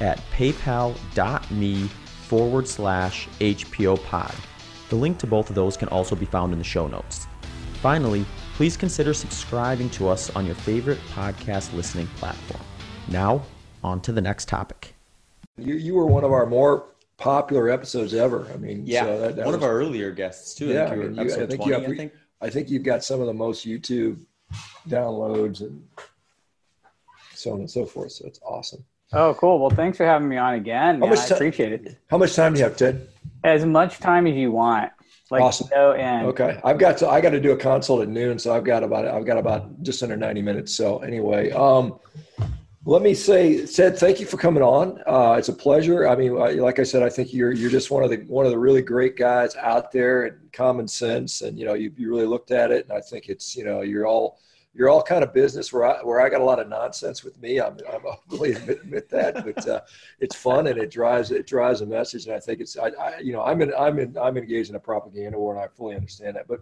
at paypal.me forward slash HPO pod. The link to both of those can also be found in the show notes. Finally, please consider subscribing to us on your favorite podcast listening platform. Now, on to the next topic. You, you were one of our more popular episodes ever. I mean, yeah, so that, that one was, of our earlier guests too. Yeah, I think, you, I, think 20, have, I, think. I think you've got some of the most YouTube downloads and so on and so forth. So it's awesome. Oh, cool. Well, thanks for having me on again. Man. I appreciate it. How much time do you have, Ted? As much time as you want. Like awesome. no end. Okay. I've got to I got to do a consult at noon, so I've got about I've got about just under 90 minutes. So anyway, um let me say, Ted, thank you for coming on. Uh, it's a pleasure. I mean, like I said, I think you're you're just one of the one of the really great guys out there and common sense, and you know, you, you really looked at it, and I think it's you know, you're all you're all kind of business where I where I got a lot of nonsense with me. I'm I'm ugly admit, admit that, but uh, it's fun and it drives it drives a message. And I think it's I, I you know I'm in I'm in I'm engaged in a propaganda war and I fully understand that. But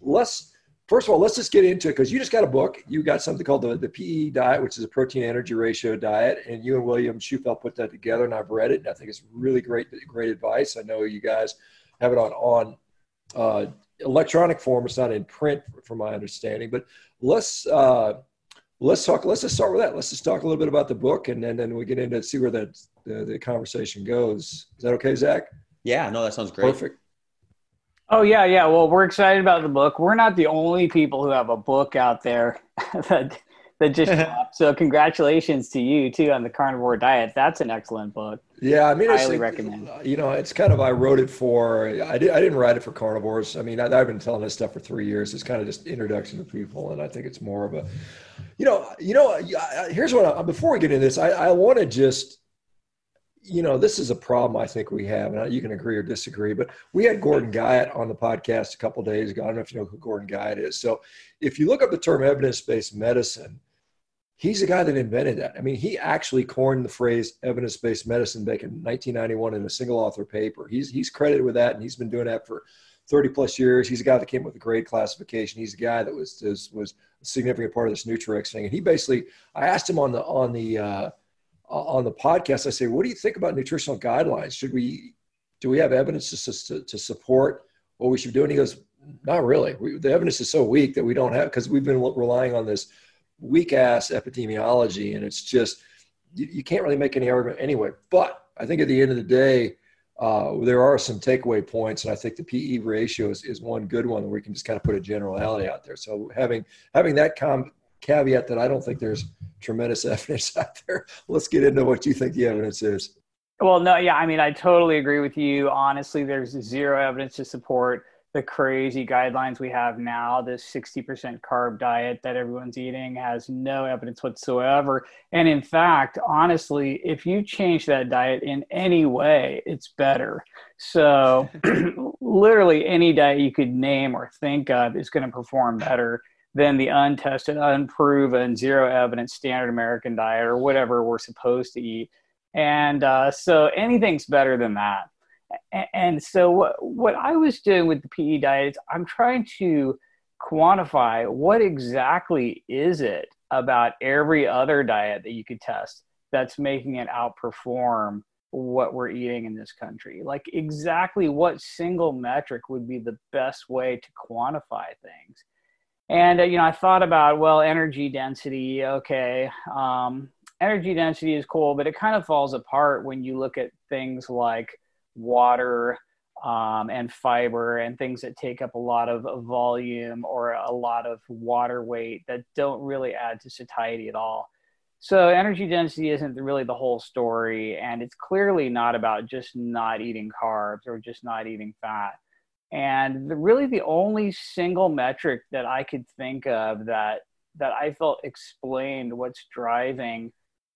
let's first of all let's just get into it because you just got a book. You got something called the the PE diet, which is a protein energy ratio diet, and you and William Shewfelt put that together, and I've read it, and I think it's really great great advice. I know you guys have it on on. Uh, electronic form. It's not in print, from my understanding. But let's uh, let's talk. Let's just start with that. Let's just talk a little bit about the book, and then then we get into see where that the, the conversation goes. Is that okay, Zach? Yeah, no, that sounds great. Perfect. Oh yeah, yeah. Well, we're excited about the book. We're not the only people who have a book out there that that just dropped. So congratulations to you too on the carnivore diet. That's an excellent book. Yeah, I mean, I highly recommend. Uh, you know, it's kind of I wrote it for. I did. I didn't write it for carnivores. I mean, I, have been telling this stuff for three years. It's kind of just introduction to people, and I think it's more of a, you know, you know. Here's what. I, before we get into this, I, I want to just, you know, this is a problem I think we have, and you can agree or disagree. But we had Gordon Guyatt on the podcast a couple days ago. I don't know if you know who Gordon Guyatt is. So, if you look up the term evidence-based medicine he's the guy that invented that. I mean, he actually coined the phrase evidence-based medicine back in 1991 in a single author paper. He's he's credited with that, and he's been doing that for 30 plus years. He's a guy that came up with the grade classification. He's a guy that was was, was a significant part of this NutriRECS thing. And he basically, I asked him on the on the uh, on the podcast. I say, what do you think about nutritional guidelines? Should we do we have evidence to to, to support what we should do? And he goes, not really. We, the evidence is so weak that we don't have because we've been relying on this weak ass epidemiology, and it's just you, you, can't really make any argument anyway. But I think at the end of the day, uh, there are some takeaway points, and I think the PE ratio is, is one good one where we can just kind of put a generality out there. So having having that com- caveat that I don't think there's tremendous evidence out there. Let's get into what you think the evidence is. Well, no, yeah, I mean, I totally agree with you. Honestly, there's zero evidence to support the crazy guidelines we have now, this 60% carb diet that everyone's eating has no evidence whatsoever. And in fact, honestly, if you change that diet in any way, it's better. So, literally, any diet you could name or think of is going to perform better than the untested, unproven, zero evidence standard American diet or whatever we're supposed to eat. And uh, so, anything's better than that and so what, what I was doing with the PE diet is I'm trying to quantify what exactly is it about every other diet that you could test that's making it outperform what we're eating in this country. Like exactly what single metric would be the best way to quantify things. And uh, you know, I thought about well, energy density. Okay, um, energy density is cool, but it kind of falls apart when you look at things like water um, and fiber and things that take up a lot of volume or a lot of water weight that don't really add to satiety at all. So energy density isn't really the whole story, and it's clearly not about just not eating carbs or just not eating fat. And the, really, the only single metric that I could think of that that I felt explained what's driving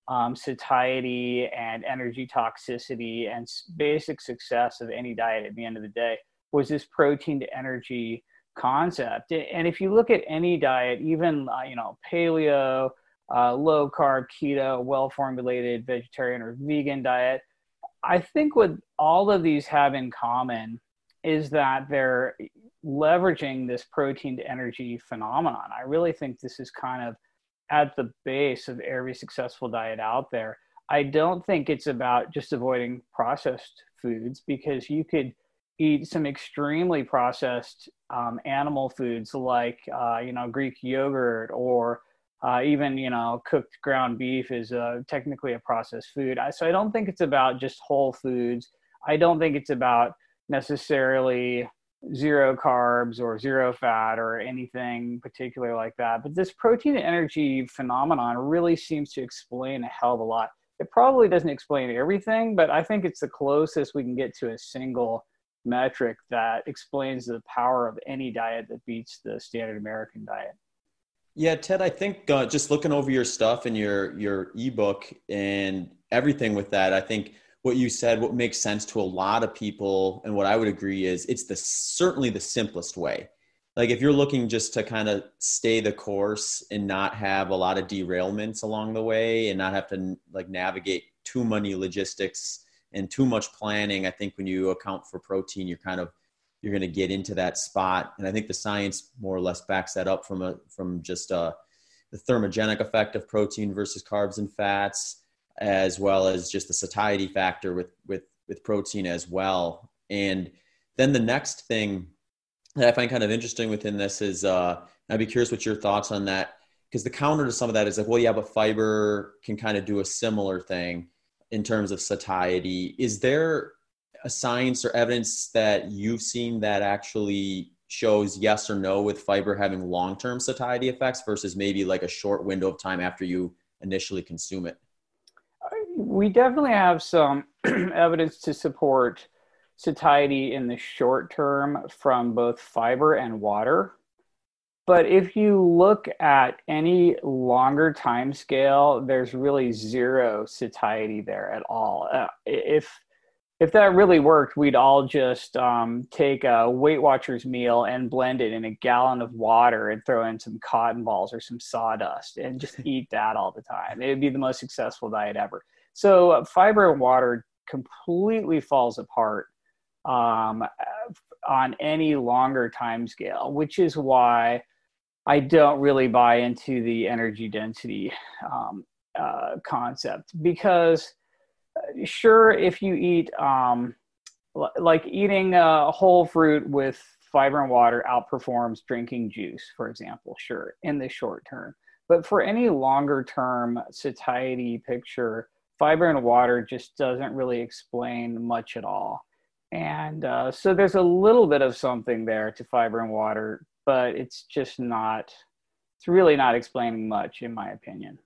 um, satiety and energy toxicity and basic success of any diet at the end of the day was this protein to energy concept. And if you look at any diet, even uh, you know paleo, uh, low carb, keto, well formulated vegetarian or vegan diet, I think what all of these have in common is that they're leveraging this protein to energy phenomenon. I really think this is kind of at the base of every successful diet out there. I don't think it's about just avoiding processed foods because you could eat some extremely processed um, animal foods like uh, you know Greek yogurt or uh, even you know cooked ground beef is uh, technically a processed food. So I don't think it's about just whole foods. I don't think it's about necessarily zero carbs or zero fat or anything particular like that. But this protein energy phenomenon really seems to explain a hell of a lot. It probably doesn't explain everything, but I think it's the closest we can get to a single metric that explains the power of any diet that beats the standard American diet. Yeah, Ted, I think uh, just looking over your stuff and your your ebook and everything with that, I think what you said, what makes sense to a lot of people, and what I would agree is it's the certainly the simplest way. Like if you're looking just to kind of stay the course and not have a lot of derailments along the way and not have to like navigate too many logistics and too much planning, I think when you account for protein, you're kind of you're going to get into that spot. And I think the science more or less backs that up from a from just uh, the thermogenic effect of protein versus carbs and fats as well as just the satiety factor with with with protein as well. And then the next thing that I find kind of interesting within this is uh, I'd be curious what your thoughts on that because the counter to some of that is like, well, yeah, but fiber can kind of do a similar thing in terms of satiety. Is there a science or evidence that you've seen that actually shows yes or no with fiber having long-term satiety effects versus maybe like a short window of time after you initially consume it? We definitely have some evidence to support satiety in the short term from both fiber and water. But if you look at any longer time scale, there's really zero satiety there at all. Uh, if if that really worked, we'd all just um, take a Weight Watchers meal and blend it in a gallon of water and throw in some cotton balls or some sawdust and just eat that all the time. It would be the most successful diet ever. So uh, fiber and water completely falls apart um, on any longer time scale, which is why I don't really buy into the energy density um, uh, concept. Because uh, sure if you eat um, l- like eating a whole fruit with fiber and water outperforms drinking juice for example sure in the short term. But for any longer term satiety picture fiber and water just doesn't really explain much at all. And uh, so there's a little bit of something there to fiber and water, but it's just not, it's really not explaining much, in my opinion.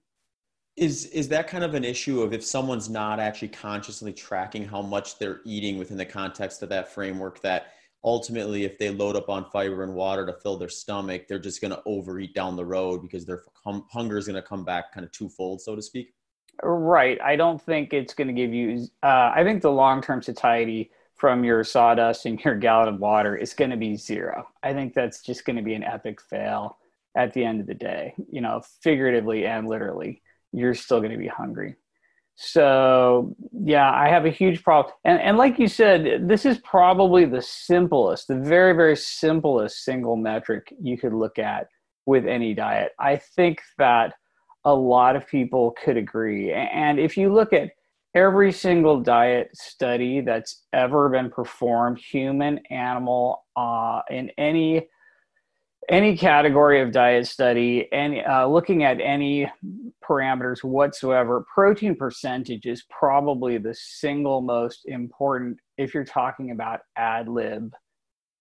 Is, is that kind of an issue of if someone's not actually consciously tracking how much they're eating within the context of that framework, that ultimately, if they load up on fiber and water to fill their stomach, they're just going to overeat down the road because their hunger is going to come back kind of twofold, so to speak? Right. I don't think it's going to give you. Uh, I think the long term satiety from your sawdust and your gallon of water is going to be zero. I think that's just going to be an epic fail at the end of the day. You know, figuratively and literally, you're still going to be hungry. So yeah, I have a huge problem. And and like you said, this is probably the simplest, the very very simplest single metric you could look at with any diet. I think that a lot of people could agree. And if you look at every single diet study that's ever been performed, human, animal, uh, in any any category of diet study, and uh, looking at any parameters whatsoever, protein percentage is probably the single most important if you're talking about ad lib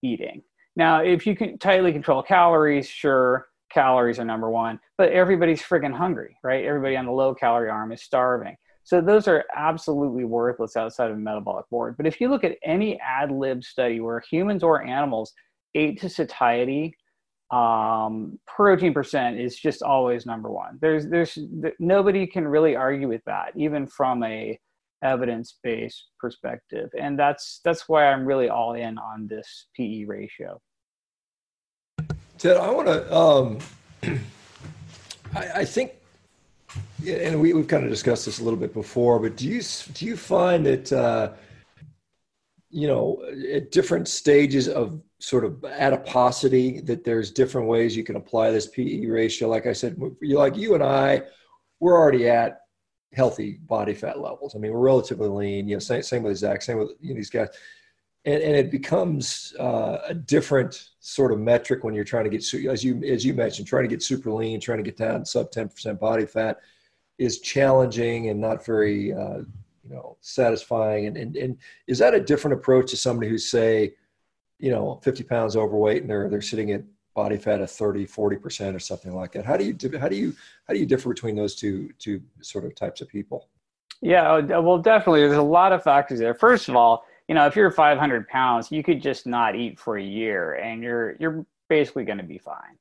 eating. Now, if you can tightly control calories, sure, calories are number one, but everybody's friggin' hungry, right? Everybody on the low calorie arm is starving. So those are absolutely worthless outside of metabolic ward. But if you look at any ad lib study where humans or animals ate to satiety, um, protein percent is just always number one. There's there's nobody can really argue with that, even from a evidence based perspective, and that's that's why I'm really all in on this PE ratio. Ted, I want to. Um, I, I, think, and we, we've kind of discussed this a little bit before, but do you do you find that uh, you know at different stages of sort of adiposity that there's different ways you can apply this PE ratio. Like I said, like you and I, we're already at healthy body fat levels. I mean, we're relatively lean. You know, same, same with Zach, same with you know, these guys. And, and it becomes uh, a different sort of metric when you're trying to get, as you as you mentioned, trying to get super lean, trying to get down sub 10% body fat is challenging and not very, uh, you know, satisfying. And, and and is that a different approach to somebody who's say, you know 50 pounds overweight and they're they're sitting at body fat of 30 40% or something like that? How do you how do you how do you differ between those two two sort of types of people? Yeah oh, well definitely. There's a lot of factors there. First of all you know if you're 500 pounds you could just not eat for a year and you're you're basically going to be fine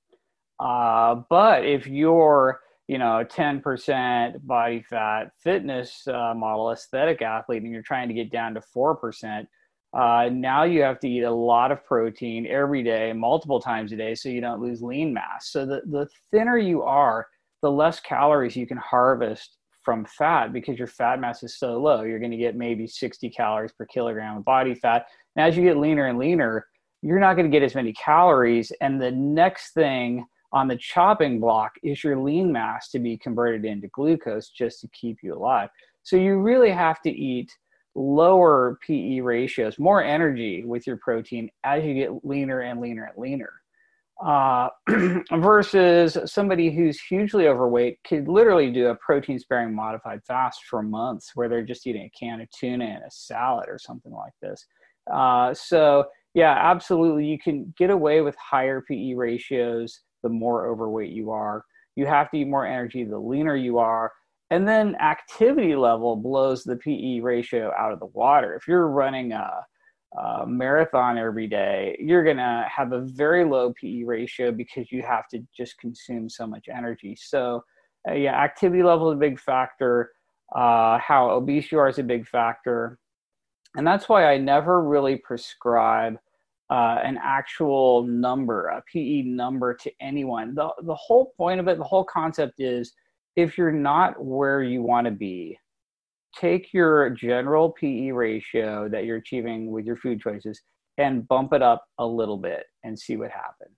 uh, but if you're you know 10% body fat fitness uh, model aesthetic athlete and you're trying to get down to 4% uh, now you have to eat a lot of protein every day, multiple times a day, so you don't lose lean mass. So the, the thinner you are, the less calories you can harvest from fat because your fat mass is so low. You're going to get maybe 60 calories per kilogram of body fat. And as you get leaner and leaner, you're not going to get as many calories. And the next thing on the chopping block is your lean mass to be converted into glucose just to keep you alive. So you really have to eat lower PE ratios, more energy with your protein as you get leaner and leaner and leaner. Uh, versus somebody who's hugely overweight could literally do a protein sparing modified fast for months where they're just eating a can of tuna and a salad or something like this. Uh, so, yeah, absolutely. You can get away with higher PE ratios the more overweight you are. You have to eat more energy the leaner you are and then activity level blows the PE ratio out of the water. If you're running a, a marathon every day, you're going to have a very low PE ratio because you have to just consume so much energy. So, uh, yeah, activity level is a big factor. Uh, how obese you are is a big factor. And that's why I never really prescribe uh, an actual number, a PE number to anyone. The, the whole point of it, the whole concept is if you're not where you want to be, take your general PE ratio that you're achieving with your food choices and bump it up a little bit and see what happens.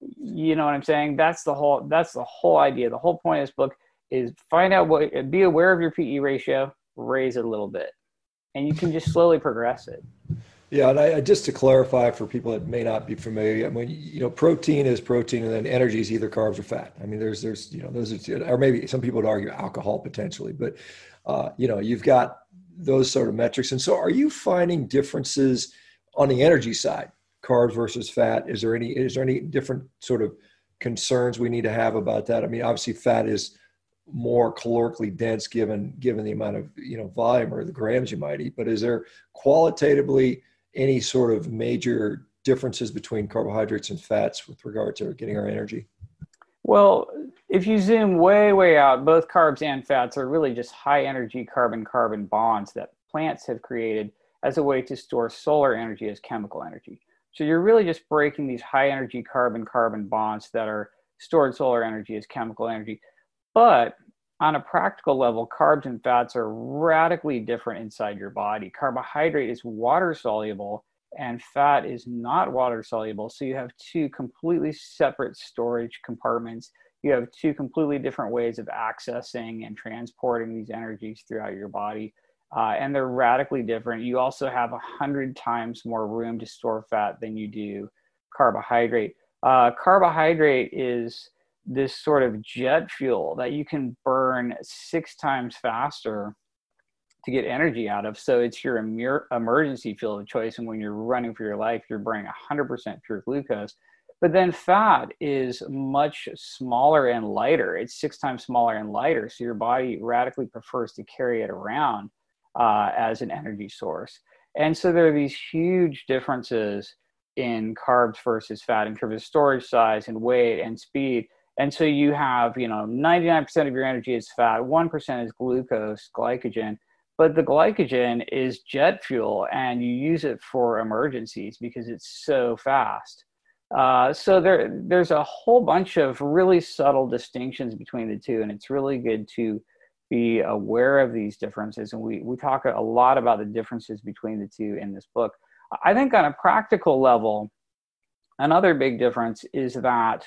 You know what I'm saying? That's the whole that's the whole idea. The whole point of this book is find out what be aware of your PE ratio, raise it a little bit. And you can just slowly progress it. Yeah, and I, just to clarify for people that may not be familiar, I mean, you know, protein is protein, and then energy is either carbs or fat. I mean, there's, there's, you know, those are, or maybe some people would argue alcohol potentially, but, uh, you know, you've got those sort of metrics. And so, are you finding differences on the energy side, carbs versus fat? Is there any, is there any different sort of concerns we need to have about that? I mean, obviously, fat is more calorically dense given given the amount of you know volume or the grams you might eat, but is there qualitatively any sort of major differences between carbohydrates and fats with regard to getting our energy? Well, if you zoom way, way out, both carbs and fats are really just high energy carbon carbon bonds that plants have created as a way to store solar energy as chemical energy. So you're really just breaking these high energy carbon carbon bonds that are stored solar energy as chemical energy. But on a practical level, carbs and fats are radically different inside your body. Carbohydrate is water soluble and fat is not water soluble. So you have two completely separate storage compartments. You have two completely different ways of accessing and transporting these energies throughout your body. Uh, and they're radically different. You also have a hundred times more room to store fat than you do carbohydrate. Uh, carbohydrate is this sort of jet fuel that you can burn six times faster to get energy out of. So it's your emergency fuel of choice. And when you're running for your life, you're burning 100% pure glucose. But then fat is much smaller and lighter. It's six times smaller and lighter. So your body radically prefers to carry it around uh, as an energy source. And so there are these huge differences in carbs versus fat in terms of storage size and weight and speed. And so you have, you know, 99% of your energy is fat, 1% is glucose, glycogen, but the glycogen is jet fuel and you use it for emergencies because it's so fast. Uh, so there, there's a whole bunch of really subtle distinctions between the two, and it's really good to be aware of these differences. And we, we talk a lot about the differences between the two in this book. I think on a practical level, another big difference is that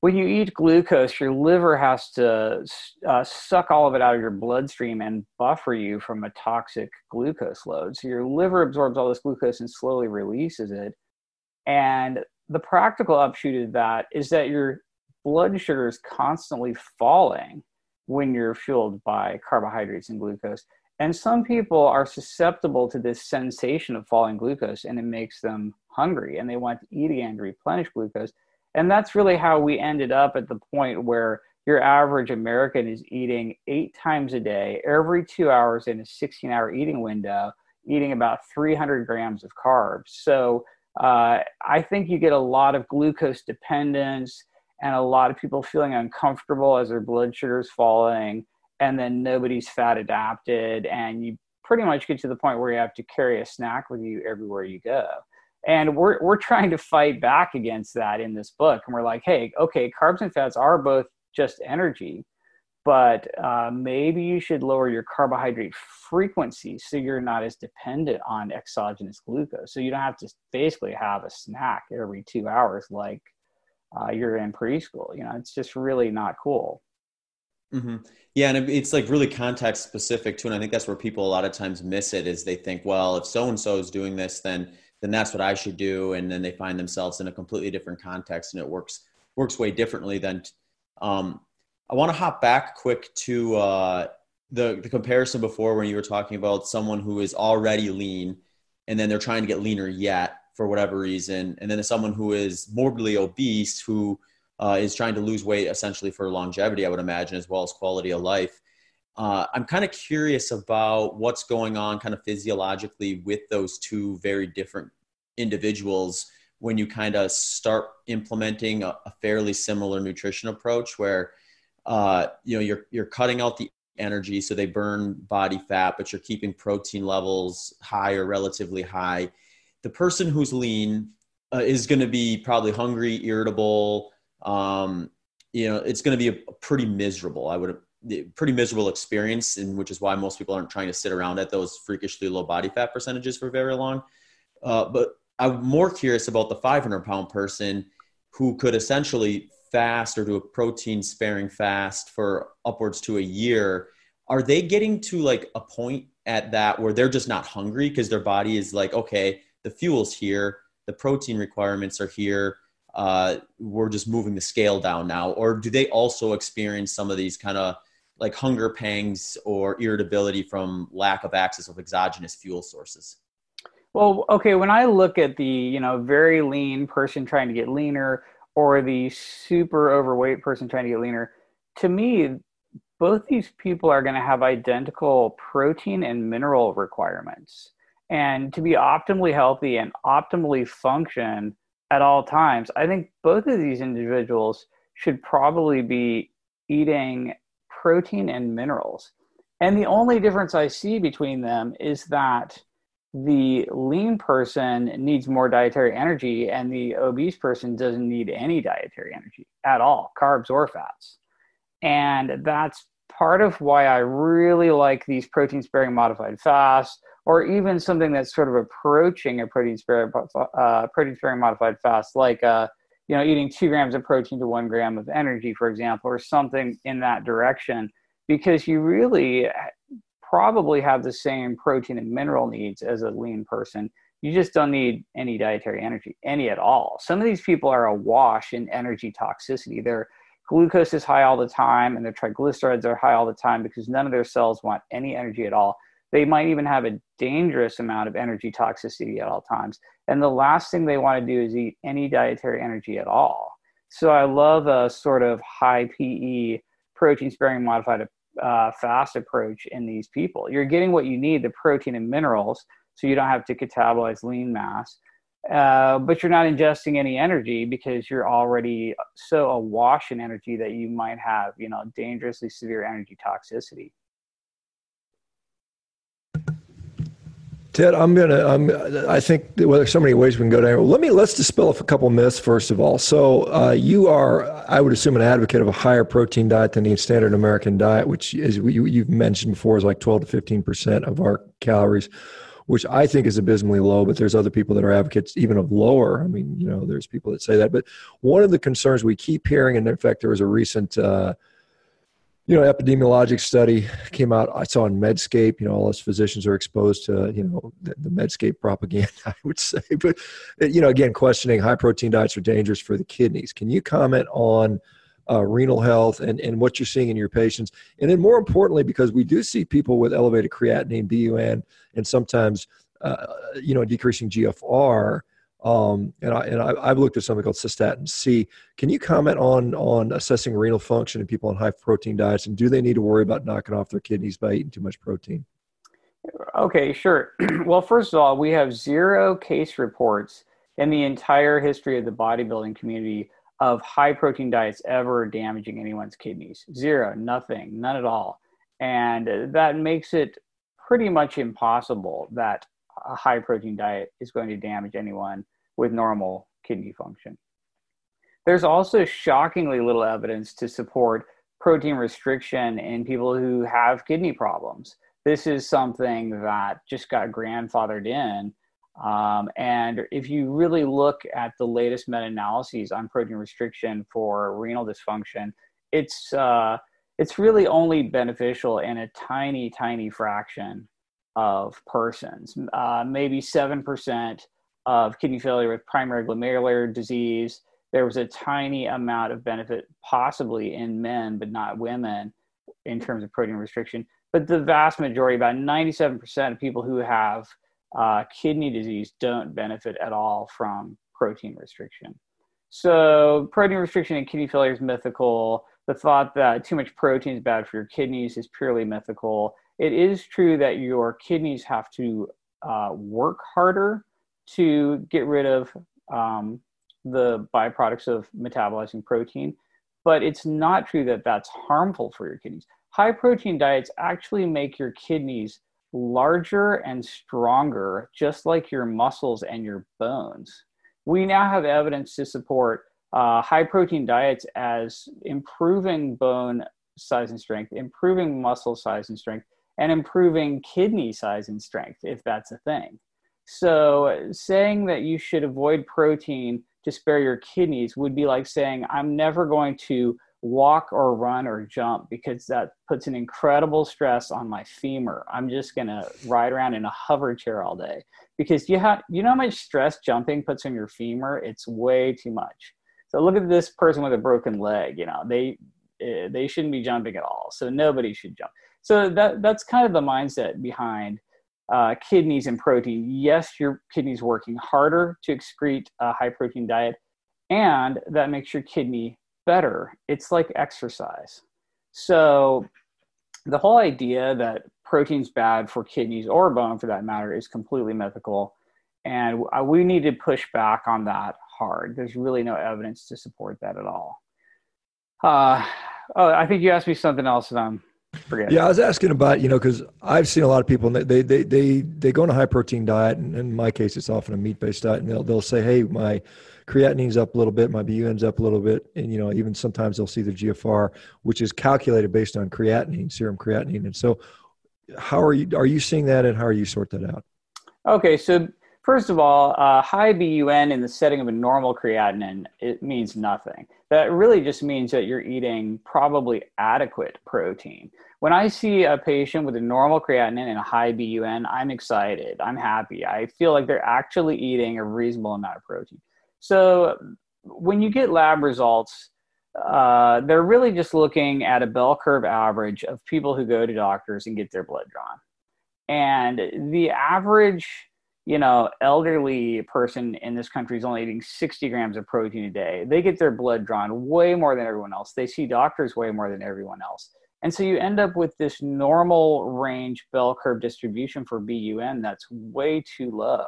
when you eat glucose, your liver has to uh, suck all of it out of your bloodstream and buffer you from a toxic glucose load. So your liver absorbs all this glucose and slowly releases it. And the practical upshoot of that is that your blood sugar is constantly falling when you're fueled by carbohydrates and glucose. And some people are susceptible to this sensation of falling glucose and it makes them hungry and they want to eat again to replenish glucose. And that's really how we ended up at the point where your average American is eating eight times a day, every two hours in a 16 hour eating window, eating about 300 grams of carbs. So uh, I think you get a lot of glucose dependence and a lot of people feeling uncomfortable as their blood sugar is falling and then nobody's fat adapted and you pretty much get to the point where you have to carry a snack with you everywhere you go and we're, we're trying to fight back against that in this book and we're like hey okay carbs and fats are both just energy but uh, maybe you should lower your carbohydrate frequency so you're not as dependent on exogenous glucose so you don't have to basically have a snack every two hours like uh, you're in preschool you know it's just really not cool Mm-hmm. Yeah, and it's like really context specific too, and I think that's where people a lot of times miss it. Is they think, well, if so and so is doing this, then then that's what I should do, and then they find themselves in a completely different context, and it works works way differently than. Um, I want to hop back quick to uh, the the comparison before when you were talking about someone who is already lean, and then they're trying to get leaner yet for whatever reason, and then someone who is morbidly obese who uh, is trying to lose weight essentially for longevity, I would imagine, as well as quality of life. Uh, I'm kind of curious about what's going on kind of physiologically with those two very different individuals when you kind of start implementing a, a fairly similar nutrition approach where uh, you know you're you're cutting out the energy so they burn body fat but you're keeping protein levels high or relatively high the person who's lean uh, is going to be probably hungry irritable um, you know, it's going to be a, pretty miserable. I would pretty miserable experience, and which is why most people aren't trying to sit around at those freakishly low body fat percentages for very long. Uh, but I'm more curious about the 500 pound person who could essentially fast or do a protein sparing fast for upwards to a year. Are they getting to like a point at that where they're just not hungry because their body is like, okay, the fuel's here, the protein requirements are here uh, we're just moving the scale down now? Or do they also experience some of these kind of like hunger pangs or irritability from lack of access of exogenous fuel sources? Well, okay, when I look at the, you know, very lean person trying to get leaner or the super overweight person trying to get leaner, to me, both these people are going to have identical protein and mineral requirements. And to be optimally healthy and optimally function, at all times. I think both of these individuals should probably be eating protein and minerals. And the only difference I see between them is that the lean person needs more dietary energy and the obese person doesn't need any dietary energy at all, carbs or fats. And that's part of why I really like these protein sparing modified fasts or even something that's sort of approaching a protein sparing, uh, protein sparing modified fast, like uh, you know eating two grams of protein to one gram of energy, for example, or something in that direction, because you really probably have the same protein and mineral needs as a lean person. You just don't need any dietary energy, any at all. Some of these people are awash in energy toxicity. Their glucose is high all the time, and their triglycerides are high all the time because none of their cells want any energy at all they might even have a dangerous amount of energy toxicity at all times. And the last thing they want to do is eat any dietary energy at all. So I love a sort of high PE protein sparing modified uh, fast approach in these people. You're getting what you need the protein and minerals, so you don't have to catabolize lean mass. uh, but you're not ingesting any energy because you're already so awash in energy that you might have, you know, dangerously severe energy toxicity. Ted, I'm gonna. I'm, I think well, there's so many ways we can go down. Let me let's dispel a couple myths first of all. So uh, you are, I would assume, an advocate of a higher protein diet than the standard American diet, which is you, you've mentioned before is like 12 to 15 percent of our calories, which I think is abysmally low. But there's other people that are advocates even of lower. I mean, you know, there's people that say that. But one of the concerns we keep hearing, and in fact, there was a recent. Uh, you know, epidemiologic study came out. I saw in Medscape. You know, all us physicians are exposed to you know the, the Medscape propaganda. I would say, but you know, again, questioning high protein diets are dangerous for the kidneys. Can you comment on uh, renal health and and what you're seeing in your patients? And then, more importantly, because we do see people with elevated creatinine, BUN, and sometimes uh, you know decreasing GFR um, and I, and I, have looked at something called cystatin C. Can you comment on on assessing renal function in people on high protein diets, and do they need to worry about knocking off their kidneys by eating too much protein? Okay, sure. well, first of all, we have zero case reports in the entire history of the bodybuilding community of high protein diets ever damaging anyone's kidneys. Zero, nothing, none at all. And that makes it pretty much impossible that a high protein diet is going to damage anyone with normal kidney function. There's also shockingly little evidence to support protein restriction in people who have kidney problems. This is something that just got grandfathered in. Um, and if you really look at the latest meta analyses on protein restriction for renal dysfunction, it's, uh, it's really only beneficial in a tiny, tiny fraction of persons. Uh, maybe 7% of kidney failure with primary glomerular disease. There was a tiny amount of benefit, possibly in men, but not women, in terms of protein restriction. But the vast majority, about 97% of people who have uh, kidney disease, don't benefit at all from protein restriction. So, protein restriction in kidney failure is mythical. The thought that too much protein is bad for your kidneys is purely mythical it is true that your kidneys have to uh, work harder to get rid of um, the byproducts of metabolizing protein, but it's not true that that's harmful for your kidneys. High protein diets actually make your kidneys larger and stronger, just like your muscles and your bones. We now have evidence to support uh, high protein diets as improving bone size and strength, improving muscle size and strength, and improving kidney size and strength, if that's a thing. So, saying that you should avoid protein to spare your kidneys would be like saying, I'm never going to walk or run or jump because that puts an incredible stress on my femur. I'm just going to ride around in a hover chair all day because you have you know how much stress jumping puts on your femur? It's way too much. So look at this person with a broken leg, you know, they eh, they shouldn't be jumping at all. So nobody should jump. So that that's kind of the mindset behind uh, kidneys and protein. Yes, your kidneys working harder to excrete a high protein diet, and that makes your kidney better. It's like exercise. So the whole idea that protein's bad for kidneys or bone, for that matter, is completely mythical, and we need to push back on that hard. There's really no evidence to support that at all. Uh, oh, I think you asked me something else, and I'm Forget yeah, it. I was asking about you know because I've seen a lot of people and they they they they go on a high protein diet and in my case it's often a meat based diet and they'll they'll say hey my creatinine's up a little bit my BUN's up a little bit and you know even sometimes they'll see the GFR which is calculated based on creatinine serum creatinine and so how are you are you seeing that and how are you sort that out? Okay, so First of all, uh, high BUN in the setting of a normal creatinine, it means nothing. That really just means that you're eating probably adequate protein. When I see a patient with a normal creatinine and a high BUN, I'm excited. I'm happy. I feel like they're actually eating a reasonable amount of protein. So when you get lab results, uh, they're really just looking at a bell curve average of people who go to doctors and get their blood drawn. And the average you know, elderly person in this country is only eating 60 grams of protein a day. They get their blood drawn way more than everyone else. They see doctors way more than everyone else. And so you end up with this normal range bell curve distribution for BUN that's way too low.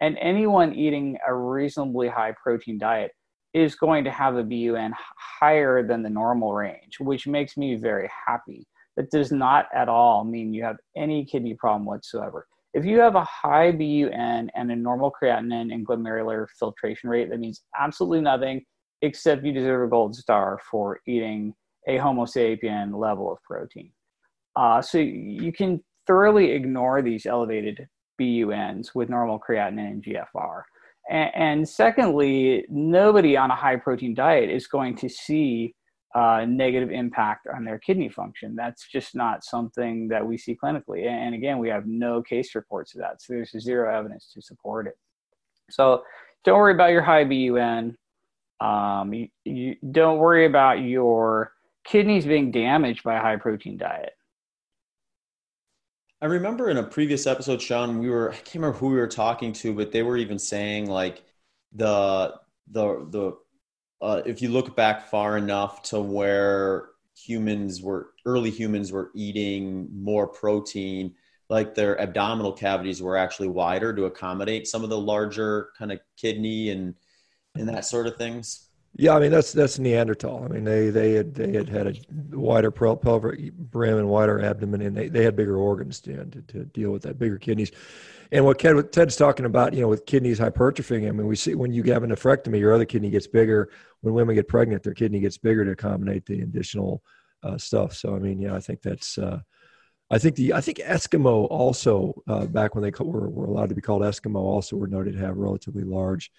And anyone eating a reasonably high protein diet is going to have a BUN higher than the normal range, which makes me very happy. That does not at all mean you have any kidney problem whatsoever. If you have a high BUN and a normal creatinine and glomerular filtration rate, that means absolutely nothing except you deserve a gold star for eating a Homo sapien level of protein. Uh, so you can thoroughly ignore these elevated BUNs with normal creatinine and GFR. And, and secondly, nobody on a high protein diet is going to see uh, negative impact on their kidney function. That's just not something that we see clinically. And again, we have no case reports of that. So there's zero evidence to support it. So don't worry about your high BUN. Um, you, you don't worry about your kidneys being damaged by a high protein diet. I remember in a previous episode, Shawn, we were I can't remember who we were talking to, but they were even saying like the the the uh, if you look back far enough to where humans were early humans were eating more protein like their abdominal cavities were actually wider to accommodate some of the larger kind of kidney and and that sort of things yeah, I mean that's that's Neanderthal. I mean they they had they had had a wider pelvic brim and wider abdomen, and they, they had bigger organs to, to, to deal with that, bigger kidneys. And what Ted, Ted's talking about, you know, with kidneys hypertrophying, I mean, we see when you have a nephrectomy, your other kidney gets bigger. When women get pregnant, their kidney gets bigger to accommodate the additional uh, stuff. So, I mean, yeah, I think that's, uh, I think the, I think Eskimo also, uh, back when they were, were allowed to be called Eskimo, also were noted to have relatively large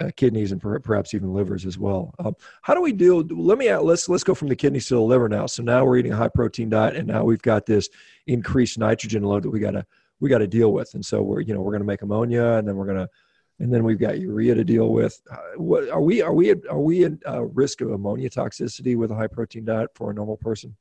uh, kidneys and per, perhaps even livers as well. Um, how do we deal? Let me let's let's go from the kidneys to the liver now. So now we're eating a high protein diet, and now we've got this increased nitrogen load that we got to we got to deal with. And so we're you know we're going to make ammonia, and then we're going to and then we've got urea to deal with. Uh, what are we are we are we at uh, risk of ammonia toxicity with a high protein diet for a normal person?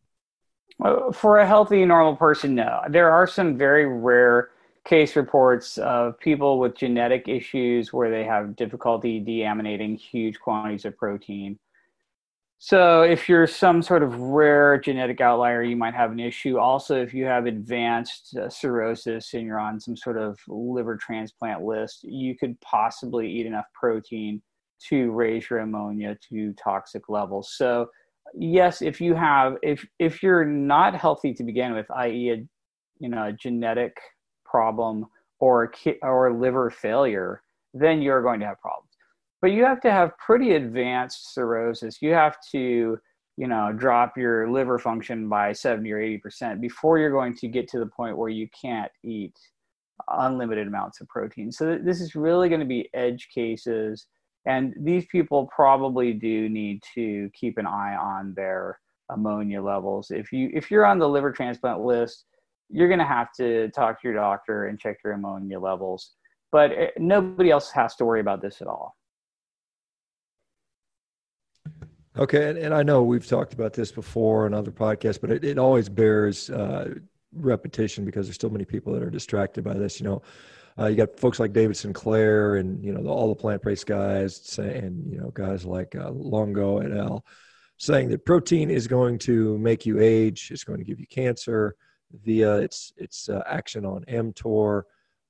for a healthy normal person, no. There are some very rare case reports of people with genetic issues where they have difficulty deaminating huge quantities of protein. So, if you're some sort of rare genetic outlier, you might have an issue. Also, if you have advanced uh, cirrhosis and you're on some sort of liver transplant list, you could possibly eat enough protein to raise your ammonia to toxic levels. So, yes, if you have if if you're not healthy to begin with, i.e., a you know a genetic problem or a or liver failure, then you're going to have problems but you have to have pretty advanced cirrhosis. You have to, you know, drop your liver function by 70 or 80% before you're going to get to the point where you can't eat unlimited amounts of protein. So this is really going to be edge cases. And these people probably do need to keep an eye on their ammonia levels. If you if you're on the liver transplant list, you're going to have to talk to your doctor and check your ammonia levels. But eh, nobody else has to worry about this at all. Okay, and, and, I know we've talked about this before on other podcasts, but it, it always bears uh, repetition because there's so many people that are distracted by this. You know, uh, you got folks like David Sinclair and you know the, all the plant-based guys saying, you know, guys like uh, Longo et al. saying that protein is going to make you age, it's going to give you cancer via its its uh, action on mTOR.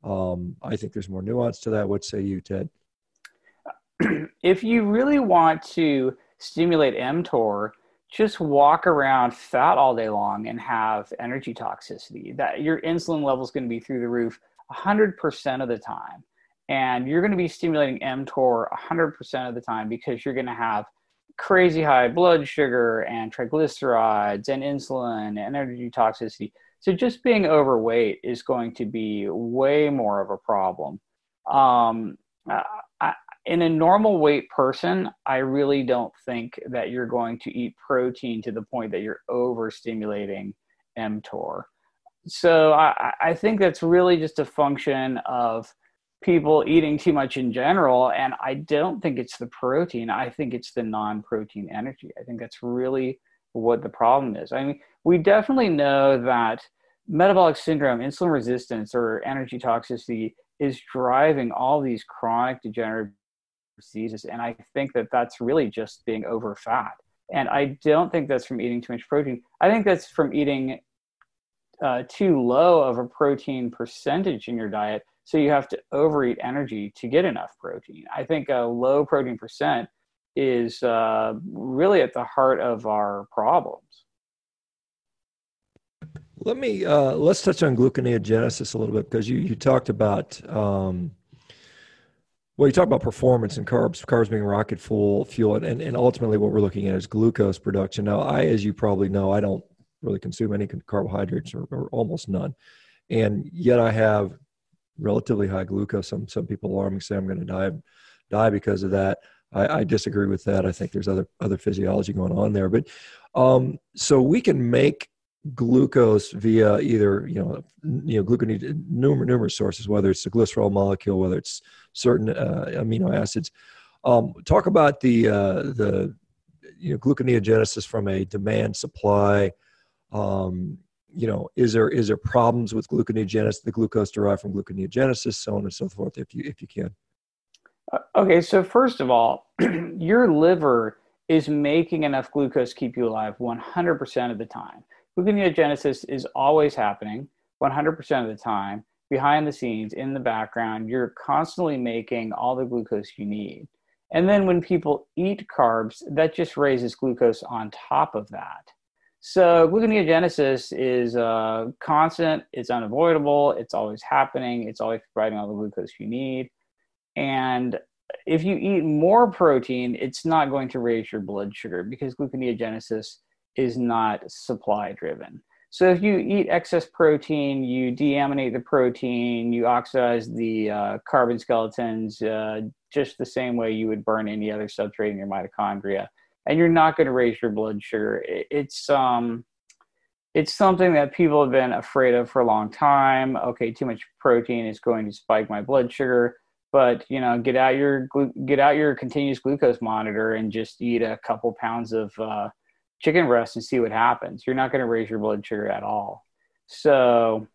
Um, I think there's more nuance to that. What say you, Ted? If you really want to stimulate mTOR, just walk around fat all day long and have energy toxicity. That your insulin level is going to be through the roof 100% of the time. And you're going to be stimulating mTOR 100% of the time because you're going to have crazy high blood sugar and triglycerides and insulin and energy toxicity. So just being overweight is going to be way more of a problem. Um, I, in a normal weight person, I really don't think that you're going to eat protein to the point that you're overstimulating mTOR. So I, I think that's really just a function of people eating too much in general. And I don't think it's the protein. I think it's the non protein energy. I think that's really what the problem is. I mean, we definitely know that metabolic syndrome, insulin resistance, or energy toxicity is driving all these chronic degenerative diseases. And I think that that's really just being over fat. And I don't think that's from eating too much protein. I think that's from eating uh, too low of a protein percentage in your diet, so you have to overeat energy to get enough protein. I think a low protein percent is uh, really at the heart of our problems. Let me uh, let's touch on gluconeogenesis a little bit because you you talked about um, well you talked about performance and carbs carbs being rocket fuel, fuel and and ultimately what we're looking at is glucose production. Now I as you probably know I don't really consume any carbohydrates or, or almost none, and yet I have relatively high glucose. Some some people alarm me say I'm going to die die because of that. I, I, disagree with that. I think there's other other physiology going on there. But um, so we can make glucose via either you know you know glucose numerous, numerous sources, whether it's the glycerol molecule, whether it's certain uh, amino acids. Um, talk about the uh, the you know gluconeogenesis from a demand supply. Um, you know, is there is there problems with gluconeogenesis, the glucose derived from gluconeogenesis, so on and so forth, if you if you can. Uh, okay, so first of all, your liver is making enough glucose to keep you alive 100% of the time. Gluconeogenesis is always happening 100% of the time behind the scenes in the background. You're constantly making all the glucose you need. And then when people eat carbs, that just raises glucose on top of that. So gluconeogenesis is uh, constant, it's unavoidable, it's always happening, it's always providing all the glucose you need. And if you eat more protein, it's not going to raise your blood sugar because gluconeogenesis is not supply driven. So if you eat excess protein, you deaminate the protein, you oxidize the uh, carbon skeletons uh, just the same way you would burn any other substrate in your mitochondria, and you're not going to raise your blood sugar. It's um, it's something that people have been afraid of for a long time. Okay, too much protein is going to spike my blood sugar, but you know, get out your get out your continuous glucose monitor and just eat a couple pounds of uh, chicken breast and see what happens. You're not going to raise your blood sugar at all. So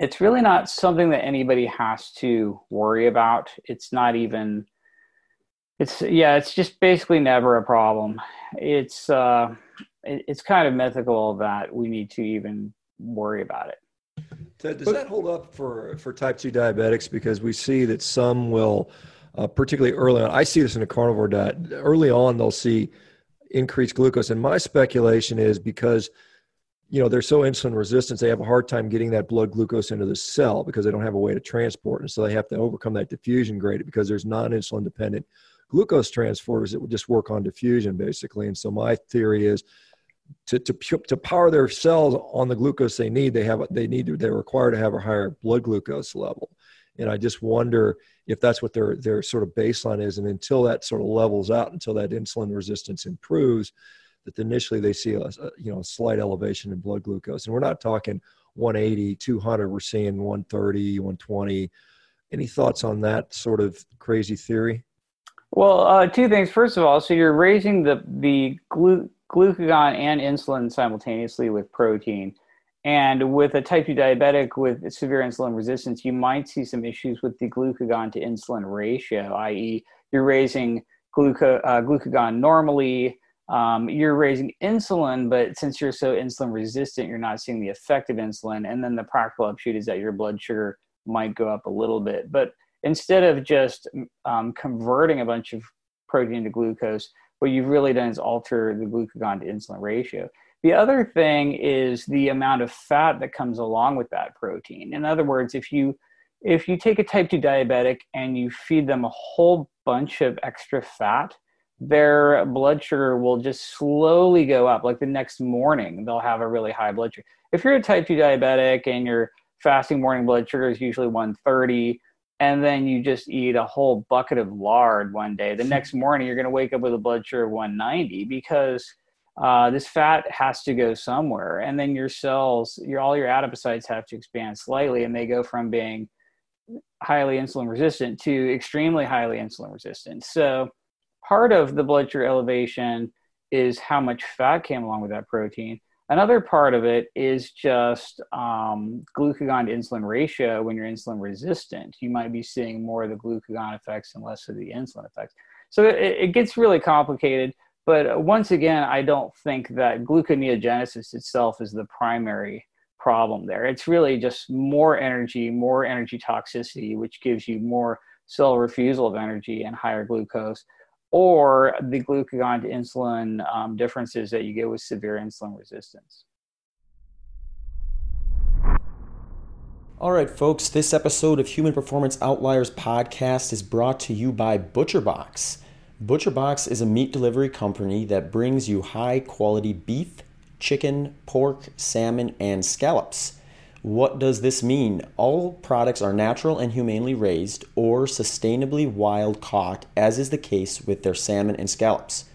it's really not something that anybody has to worry about. It's not even it's yeah, it's just basically never a problem. It's uh it, it's kind of mythical that we need to even worry about it. Ted, Does that hold up for for type 2 diabetics because we see that some will uh, particularly early on I see this in a carnivore diet early on they'll see increased glucose. And my speculation is because you know they're so insulin resistant they have a hard time getting that blood glucose into the cell because they don't have a way to transport and so they have to overcome that diffusion gradient because there's non-insulin dependent glucose transporters that would just work on diffusion basically. And so my theory is to, to, to power their cells on the glucose they need they have they need to they're required to have a higher blood glucose level and I just wonder if that's what their their sort of baseline is. And until that sort of levels out, until that insulin resistance improves, that initially they see a, you know a slight elevation in blood glucose. And we're not talking 180, 200. We're seeing 130, 120. Any thoughts on that sort of crazy theory? Well, uh, two things. First of all, so you're raising the the glu- glucagon and insulin simultaneously with protein. And with a type 2 diabetic with severe insulin resistance, you might see some issues with the glucagon to insulin ratio, i.e., you're raising gluca- uh, glucagon normally, um, you're raising insulin, but since you're so insulin resistant, you're not seeing the effect of insulin. And then the practical upshoot is that your blood sugar might go up a little bit. But instead of just um, converting a bunch of protein to glucose, what you've really done is alter the glucagon to insulin ratio. The other thing is the amount of fat that comes along with that protein. In other words, if you if you take a type 2 diabetic and you feed them a whole bunch of extra fat, their blood sugar will just slowly go up. Like the next morning, they'll have a really high blood sugar. If you're a type 2 diabetic and your fasting morning blood sugar is usually 130, and then you just eat a whole bucket of lard one day, the next morning you're going to wake up with a blood sugar of 190 because uh, this fat has to go somewhere. And then your cells your all your adipocytes have to expand slightly and they go from being highly insulin resistant to extremely highly insulin resistant. So part of the blood sugar elevation is how much fat came along with that protein. Another part of it is just um, glucagon to insulin ratio when you're insulin resistant. You might be seeing more of the glucagon effects and less of the insulin effects. So it, it gets really complicated but once again, I don't think that gluconeogenesis itself is the primary problem there. It's really just more energy, more energy toxicity, which gives you more cell refusal of energy and higher glucose, or the glucagon to insulin um, differences that you get with severe insulin resistance. All right, folks, this episode of Human Performance Outliers podcast is brought to you by ButcherBox. ButcherBox is a meat delivery company that brings you high quality beef, chicken, pork, salmon, and scallops. What does this mean? All products are natural and humanely raised or sustainably wild caught, as is the case with their salmon and scallops.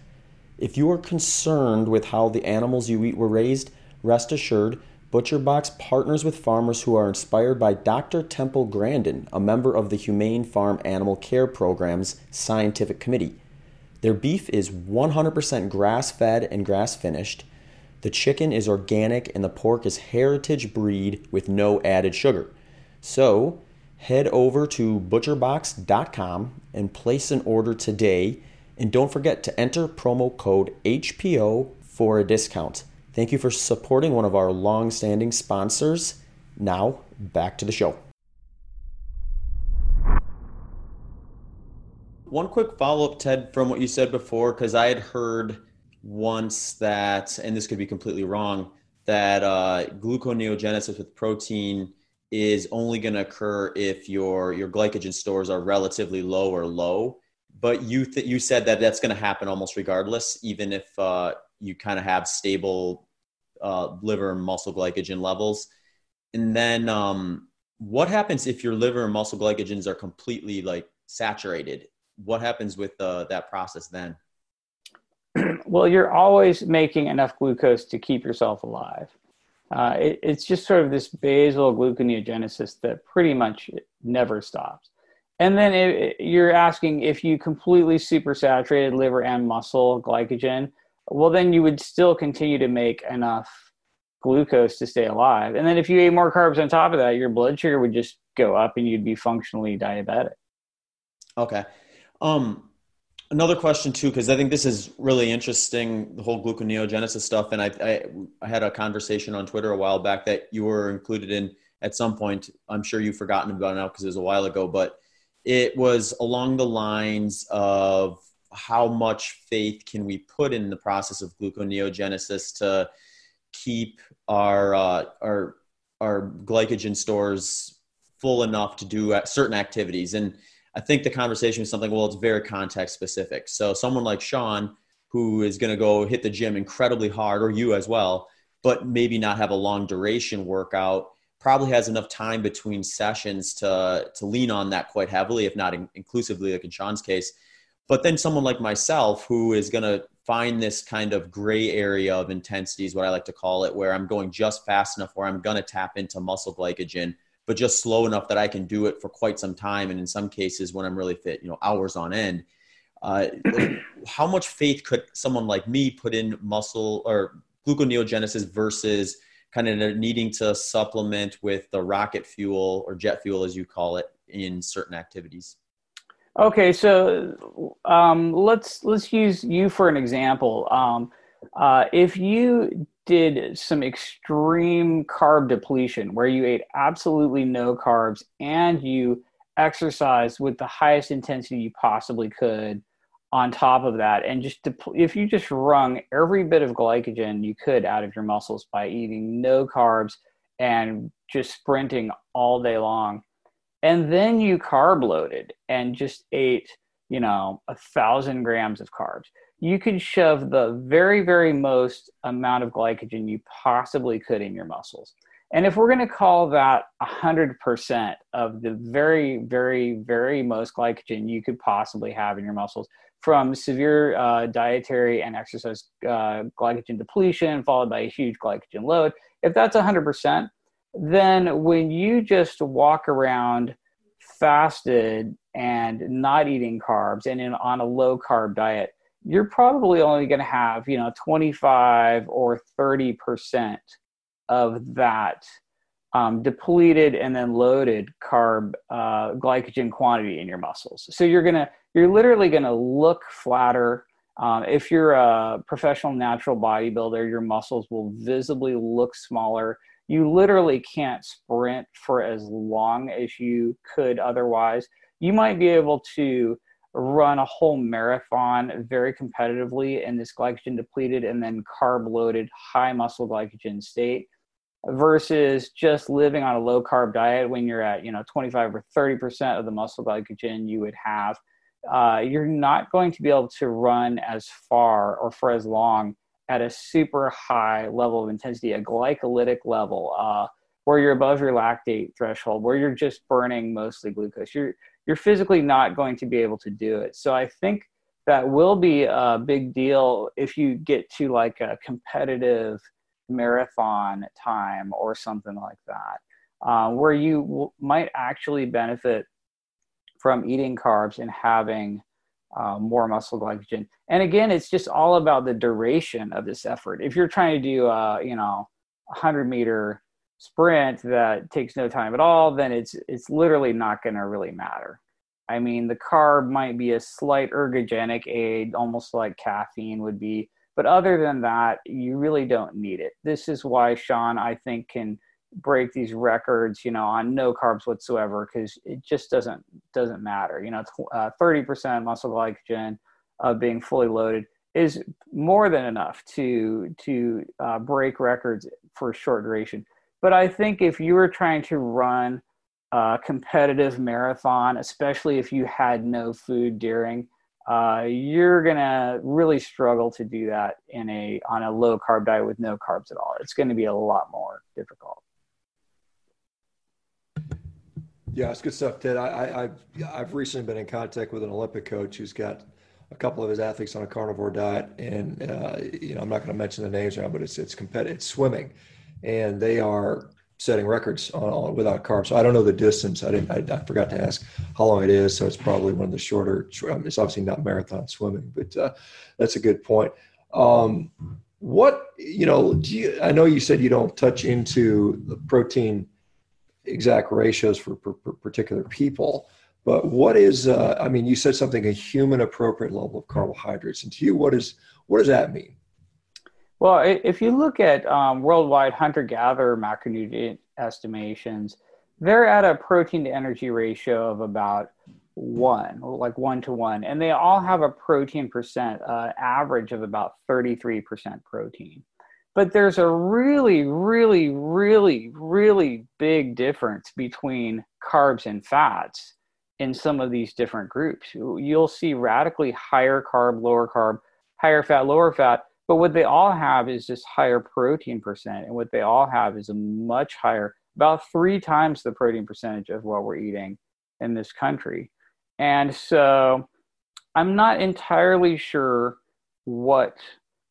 If you are concerned with how the animals you eat were raised, rest assured, ButcherBox partners with farmers who are inspired by Dr. Temple Grandin, a member of the Humane Farm Animal Care Program's scientific committee. Their beef is 100% grass fed and grass finished. The chicken is organic and the pork is heritage breed with no added sugar. So, head over to butcherbox.com and place an order today. And don't forget to enter promo code HPO for a discount. Thank you for supporting one of our long standing sponsors. Now, back to the show. One quick follow up, Ted, from what you said before, because I had heard once that, and this could be completely wrong, that uh, gluconeogenesis with protein is only going to occur if your your glycogen stores are relatively low or low. But you th- you said that that's going to happen almost regardless, even if uh, you kind of have stable uh, liver and muscle glycogen levels. And then um, what happens if your liver and muscle glycogens are completely like saturated? What happens with uh, that process then? well, you're always making enough glucose to keep yourself alive. Uh, it, it's just sort of this basal gluconeogenesis that pretty much never stops. And then it, you're asking if you completely supersaturated liver and muscle glycogen, well, then you would still continue to make enough glucose to stay alive. And then if you ate more carbs on top of that, your blood sugar would just go up and you'd be functionally diabetic. Okay. Um, another question too because i think this is really interesting the whole gluconeogenesis stuff and I, I, I had a conversation on twitter a while back that you were included in at some point. I'm sure you've forgotten about it now because it was a while ago but it was along the lines of how much faith can we put in the process of gluconeogenesis to keep our uh, our our glycogen stores full enough to do certain activities. And I think the conversation is something, well, it's very context specific. So someone like Shawn, who is going to go hit the gym incredibly hard, or you as well, but maybe not have a long duration workout, probably has enough time between sessions to, to lean on that quite heavily, if not in, inclusively, like in Shawn's case. But then someone like myself, who is going to find this kind of gray area of intensity, is what I like to call it, where I'm going just fast enough where I'm going to tap into muscle glycogen – but just slow enough that I can do it for quite some time. And in some cases, when I'm really fit, you know, hours on end. Uh, how much faith could someone like me put in muscle or gluconeogenesis versus kind of needing to supplement with the rocket fuel or jet fuel, as you call it, in certain activities? Okay, so um, let's let's use you for an example. Um, uh, if you did some extreme carb depletion where you ate absolutely no carbs and you exercised with the highest intensity you possibly could on top of that and just if you just wrung every bit of glycogen you could out of your muscles by eating no carbs and just sprinting all day long and then you carb loaded and just ate you know a thousand grams of carbs you could shove the very, very most amount of glycogen you possibly could in your muscles. And if we're going to call that 100% of the very, very, very most glycogen you could possibly have in your muscles from severe uh, dietary and exercise uh, glycogen depletion, followed by a huge glycogen load, if that's 100%, then when you just walk around fasted and not eating carbs and in, on a low carb diet, you're probably only going to have you know 25 or 30 percent of that um, depleted and then loaded carb uh, glycogen quantity in your muscles. So you're gonna you're literally gonna look flatter. Um, if you're a professional natural bodybuilder your muscles will visibly look smaller. You literally can't sprint for as long as you could otherwise. You might be able to run a whole marathon very competitively in this glycogen depleted and then carb loaded high muscle glycogen state versus just living on a low carb diet when you're at you know 25 or 30 percent of the muscle glycogen you would have uh, you're not going to be able to run as far or for as long at a super high level of intensity, a glycolytic level, uh, where you're above your lactate threshold, where you're just burning mostly glucose. You're you're physically not going to be able to do it. So I think that will be a big deal if you get to like a competitive marathon time or something like that, uh, where you w- might actually benefit from eating carbs and having uh, more muscle glycogen. And again, it's just all about the duration of this effort. If you're trying to do, a, you know, hundred meter sprint that takes no time at all, then it's it's literally not going to really matter. I mean, the carb might be a slight ergogenic aid, almost like caffeine would be, but other than that, you really don't need it. This is why Shawn, I think, can break these records, you know, on no carbs whatsoever because it just doesn't doesn't matter. You know, uh, thirty uh, percent muscle glycogen uh, being fully loaded is more than enough to to uh, break records for short duration. But I think if you were trying to run a competitive marathon, especially if you had no food during, uh, you're gonna really struggle to do that in a on a low carb diet with no carbs at all. It's going to be a lot more difficult. Yeah, it's good stuff, Ted. I, I, I've recently been in contact with an Olympic coach who's got a couple of his athletes on a carnivore diet, and uh, you know I'm not going to mention the names now, but it's it's competitive. It's swimming, and they are setting records on, without carbs. So I don't know the distance. I didn't. I, I, forgot to ask how long it is. So it's probably one of the shorter. It's obviously not marathon swimming, but uh, that's a good point. Um, what you know? Do you? I know you said you don't touch into the protein exact ratios for, for, for particular people. But what is, uh, I mean, you said something a human appropriate level of carbohydrates. And to you, what is what does that mean? Well, if you look at um, worldwide hunter gatherer macronutrient estimations, they're at a protein to energy ratio of about one, like one to one. And they all have a protein percent uh, average of about 33% protein. But there's a really, really, really, really big difference between carbs and fats in some of these different groups. You'll see radically higher carb, lower carb, higher fat, lower fat. But what they all have is just higher protein percent. And what they all have is a much higher, about three times the protein percentage of what we're eating in this country. And so I'm not entirely sure what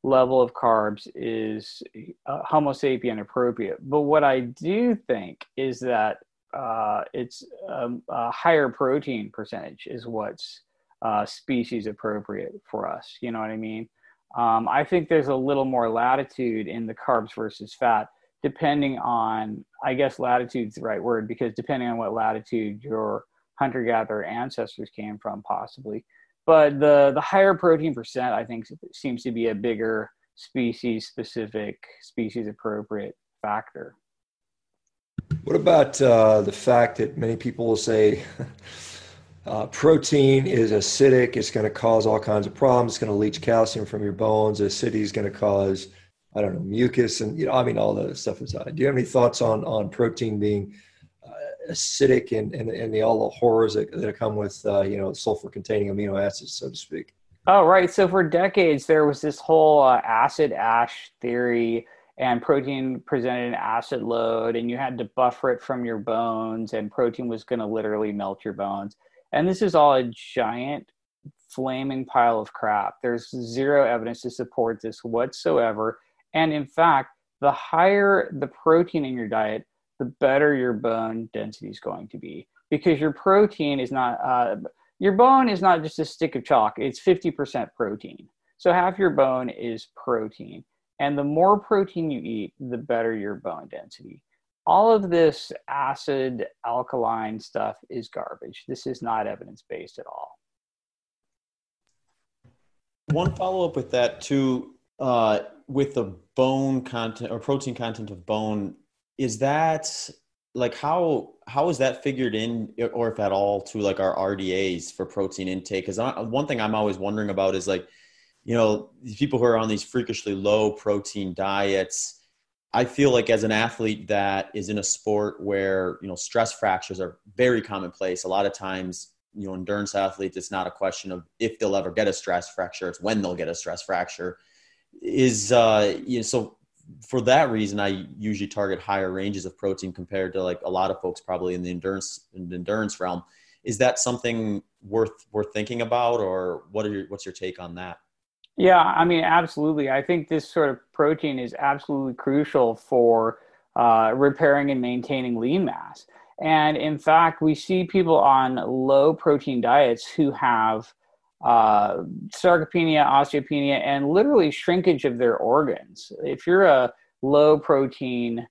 level of carbs is uh, Homo sapien appropriate. But what I do think is that uh, it's um, a higher protein percentage is what's uh, species appropriate for us. You know what I mean? Um, I think there's a little more latitude in the carbs versus fat, depending on, I guess latitude's the right word, because depending on what latitude your hunter gatherer ancestors came from, possibly. But the the higher protein percent i think seems to be a bigger species specific species appropriate factor. What about uh, the fact that many people will say uh, protein is acidic it's going to cause all kinds of problems it's going to leach calcium from your bones acidity is going to cause i don't know mucus and you know i mean all the stuff inside do you have any thoughts on on protein being acidic and, and, and the, all the horrors that, that come with, uh, you know, sulfur containing amino acids, so to speak. Oh, right. So for decades, there was this whole uh, acid ash theory and protein presented an acid load and you had to buffer it from your bones and protein was going to literally melt your bones. And this is all a giant flaming pile of crap. There's zero evidence to support this whatsoever. And in fact, the higher the protein in your diet, the better your bone density is going to be. Because your protein is not uh, your bone is not just a stick of chalk. It's 50% protein. So half your bone is protein. And the more protein you eat the better your bone density all of this acid alkaline stuff is garbage this is not evidence based at all one follow up with that too uh, with the bone content or protein content of bone is that like how how is that figured in or if at all to like our RDAs for protein intake? Because one thing I'm always wondering about is like, you know, people who are on these freakishly low protein diets. I feel like as an athlete that is in a sport where you know stress fractures are very commonplace. A lot of times, you know, endurance athletes, it's not a question of if they'll ever get a stress fracture; it's when they'll get a stress fracture. Is uh, you know, so for that reason, I usually target higher ranges of protein compared to like a lot of folks probably in the endurance in the endurance realm. Is that something worth worth thinking about, or what are your, what's your take on that? Yeah, I mean, absolutely. I think this sort of protein is absolutely crucial for uh, repairing and maintaining lean mass. And in fact, we see people on low protein diets who have uh, sarcopenia, osteopenia, and literally shrinkage of their organs. If you're a low protein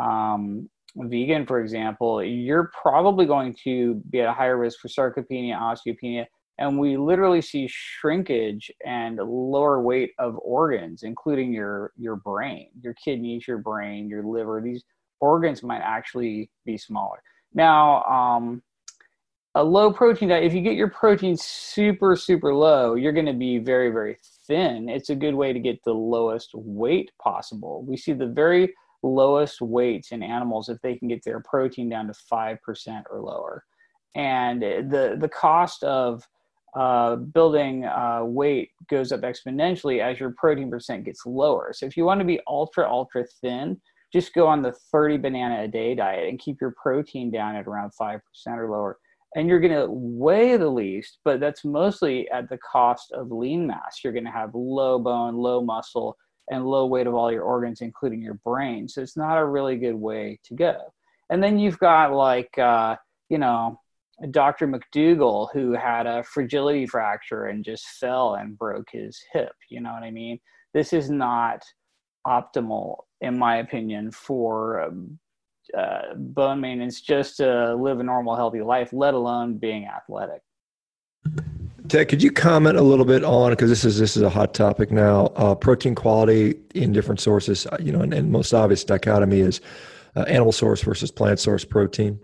um, vegan, for example, you're probably going to be at a higher risk for sarcopenia, osteopenia, and we literally see shrinkage and lower weight of organs, including your your brain, your kidneys, your brain, your liver. These organs might actually be smaller. Now, um, a low protein diet, if you get your protein super, super low, you're going to be very, very thin. It's a good way to get the lowest weight possible. We see the very lowest weights in animals if they can get their protein down to 5% or lower. And the, the cost of uh, building uh, weight goes up exponentially as your protein percent gets lower. So if you want to be ultra, ultra thin, just go on the 30 banana a day diet and keep your protein down at around 5% or lower and you're going to weigh the least, but that's mostly at the cost of lean mass. You're going to have low bone, low muscle, and low weight of all your organs, including your brain. So it's not a really good way to go. And then you've got like, uh, you know, Dr. McDougall who had a fragility fracture and just fell and broke his hip. You know what I mean? This is not optimal, in my opinion, for um, uh, bone maintenance just to live a normal, healthy life, let alone being athletic. Ted, could you comment a little bit on because this is this is a hot topic now? Uh, protein quality in different sources, uh, you know, and, and most obvious dichotomy is uh, animal source versus plant source protein.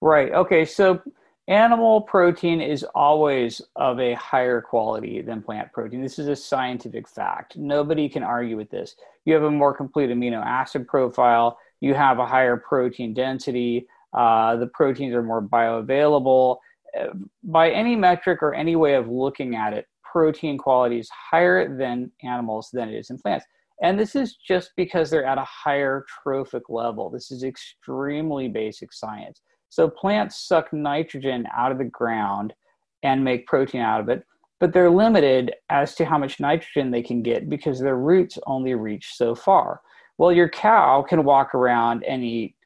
Right. Okay. So animal protein is always of a higher quality than plant protein. This is a scientific fact. Nobody can argue with this. You have a more complete amino acid profile you have a higher protein density. Uh, the proteins are more bioavailable. Uh, by any metric or any way of looking at it, protein quality is higher than animals than it is in plants. And this is just because they're at a higher trophic level. This is extremely basic science. So plants suck nitrogen out of the ground and make protein out of it, but they're limited as to how much nitrogen they can get because their roots only reach so far. Well, your cow can walk around and eat,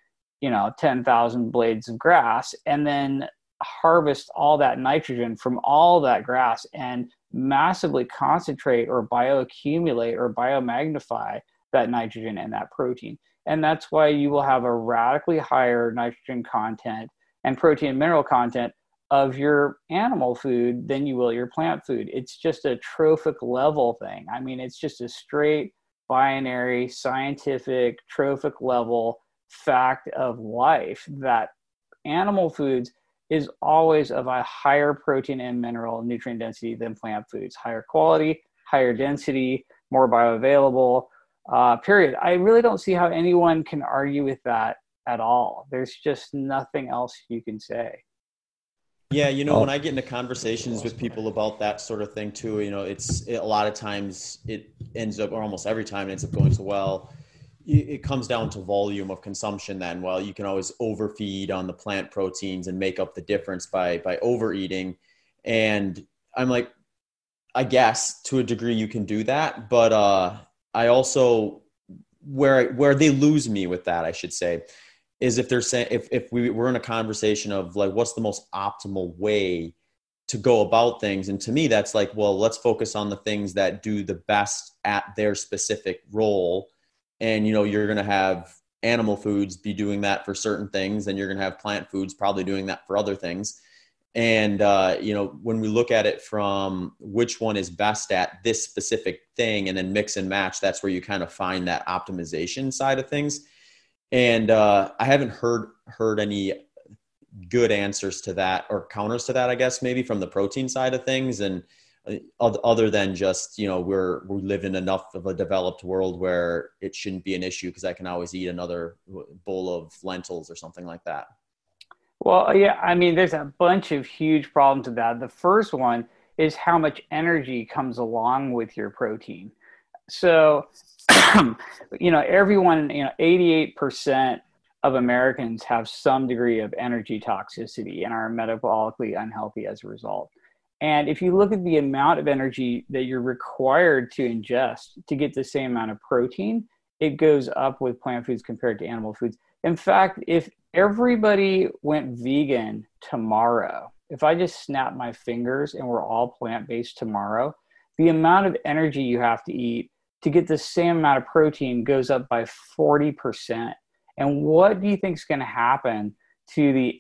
you know, 10,000 blades of grass and then harvest all that nitrogen from all that grass and massively concentrate or bioaccumulate or biomagnify that nitrogen and that protein. And that's why you will have a radically higher nitrogen content and protein and mineral content of your animal food than you will your plant food. It's just a trophic level thing. I mean, it's just a straight binary, scientific, trophic level fact of life that animal foods is always of a higher protein and mineral nutrient density than plant foods, higher quality, higher density, more bioavailable. Uh, period. I really don't see how anyone can argue with that at all. There's just nothing else you can say. Yeah, you know, when I get into conversations with people about that sort of thing too, you know, it's it, a lot of times it ends up, or almost every time it ends up going so well. It comes down to volume of consumption. Then, well, you can always overfeed on the plant proteins and make up the difference by by overeating. And I'm like, I guess to a degree you can do that, but uh, I also where where they lose me with that, I should say, is if they're saying if, if we were in a conversation of like what's the most optimal way to go about things? And to me that's like well let's focus on the things that do the best at their specific role. And you know you're to have animal foods be doing that for certain things and you're to have plant foods probably doing that for other things and uh, you know when we look at it from which one is best at this specific thing and then mix and match that's where you kind of find that optimization side of things and uh, I haven't heard heard any good answers to that or counters to that. I guess maybe from the protein side of things, and uh, other than just you know we're we live in enough of a developed world where it shouldn't be an issue because I can always eat another bowl of lentils or something like that. Well, yeah, I mean, there's a bunch of huge problems with that. The first one is how much energy comes along with your protein. So, you know, everyone, you know, 88% of Americans have some degree of energy toxicity and are metabolically unhealthy as a result. And if you look at the amount of energy that you're required to ingest to get the same amount of protein, it goes up with plant foods compared to animal foods. In fact, if everybody went vegan tomorrow, if I just snap my fingers and we're all plant based tomorrow, the amount of energy you have to eat to get the same amount of protein goes up by 40%. And what do you think is going to happen to the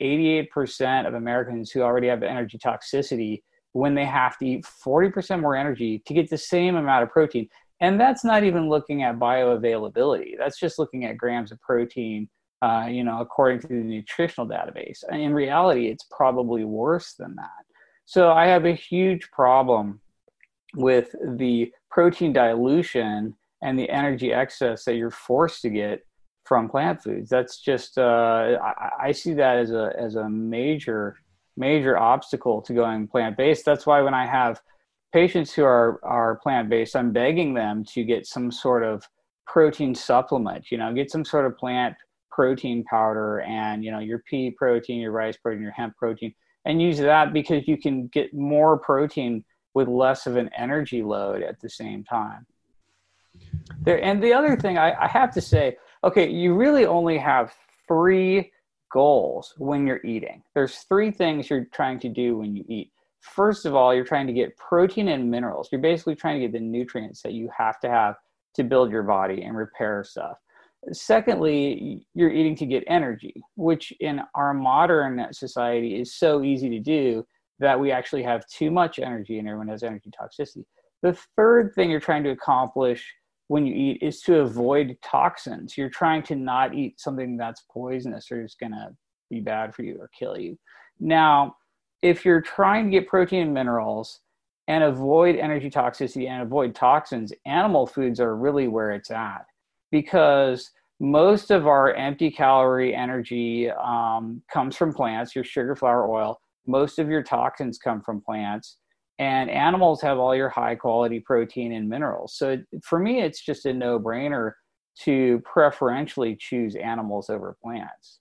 88% of Americans who already have energy toxicity when they have to eat 40% more energy to get the same amount of protein? And that's not even looking at bioavailability. That's just looking at grams of protein, uh, you know, according to the nutritional database. In reality, it's probably worse than that. So I have a huge problem with the protein dilution and the energy excess that you're forced to get from plant foods. That's just uh, I, I, see that as a as a major major obstacle to going plant based. That's why when I have patients who are are plant based, I'm begging them to get some sort of protein supplement. You know, get some sort of plant protein powder and you know your pea protein, your rice protein, your hemp protein, and use that because you can get more protein with less of an energy load at the same time. There, and the other thing I, I have to say, okay, you really only have three goals when you're eating. There's three things you're trying to do when you eat. First of all, you're trying to get protein and minerals. You're basically trying to get the nutrients that you have to have to build your body and repair stuff. Secondly, you're eating to get energy, which in our modern society is so easy to do that we actually have too much energy and everyone has energy toxicity. The third thing you're trying to accomplish when you eat is to avoid toxins. You're trying to not eat something that's poisonous or is going to be bad for you or kill you. Now, if you're trying to get protein and minerals and avoid energy toxicity and avoid toxins, animal foods are really where it's at because most of our empty calorie energy um, comes from plants, your sugar, flour, oil. Most of your toxins come from plants and animals have all your high quality protein and minerals. So for me it's just a no brainer to preferentially choose animals over plants.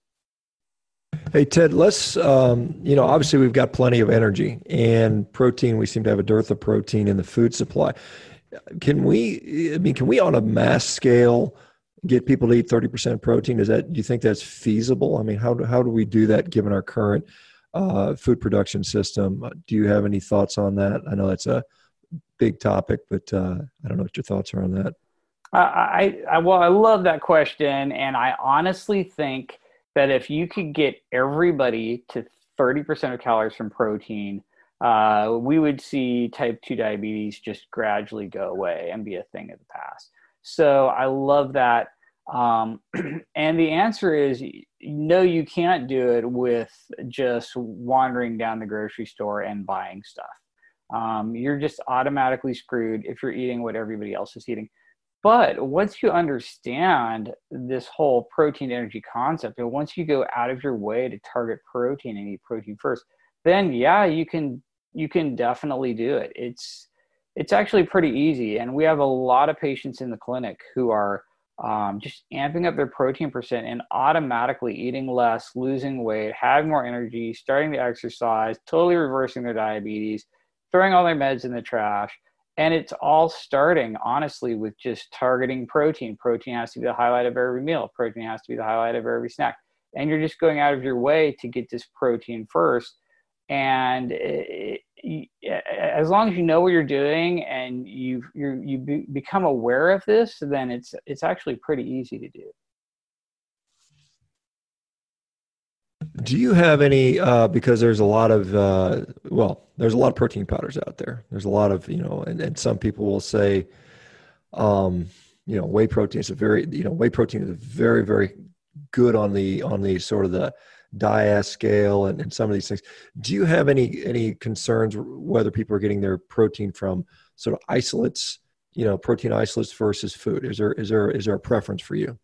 Hey ted let's um, you know obviously we've got plenty of energy and protein. We seem to have a dearth of protein in the food supply can we i mean can we on a mass scale get people to eat 30% protein is that do you think that's feasible i mean how do, how do we do that given our current uh, food production system. Uh, do you have any thoughts on that? I know that's a big topic, but uh, I don't know what your thoughts are on that. I, I well, I love that question, and I honestly think that if you could get everybody to 30% of calories from protein, uh, we would see type 2 diabetes just gradually go away and be a thing of the past. So I love that. Um, and the answer is no, you can't do it with just wandering down the grocery store and buying stuff. Um, you're just automatically screwed if you're eating what everybody else is eating. But once you understand this whole protein energy concept, and once you go out of your way to target protein and eat protein first, then yeah, you can you can definitely do it. It's it's actually pretty easy, and we have a lot of patients in the clinic who are um, just amping up their protein percent and automatically eating less, losing weight, having more energy, starting to exercise, totally reversing their diabetes, throwing all their meds in the trash. And it's all starting, honestly, with just targeting protein. Protein has to be the highlight of every meal, protein has to be the highlight of every snack. And you're just going out of your way to get this protein first. And it, as long as you know what you're doing and you you you be, become aware of this, then it's it's actually pretty easy to do. Do you have any? Uh, because there's a lot of uh, well, there's a lot of protein powders out there. There's a lot of you know, and, and some people will say, um, you know, whey protein is a very you know, whey protein is very very good on the on the sort of the DIAAS scale and, and some of these things. Do you have any any concerns whether people are getting their protein from sort of isolates, you know, protein isolates versus food? Is there is there is there a preference for you?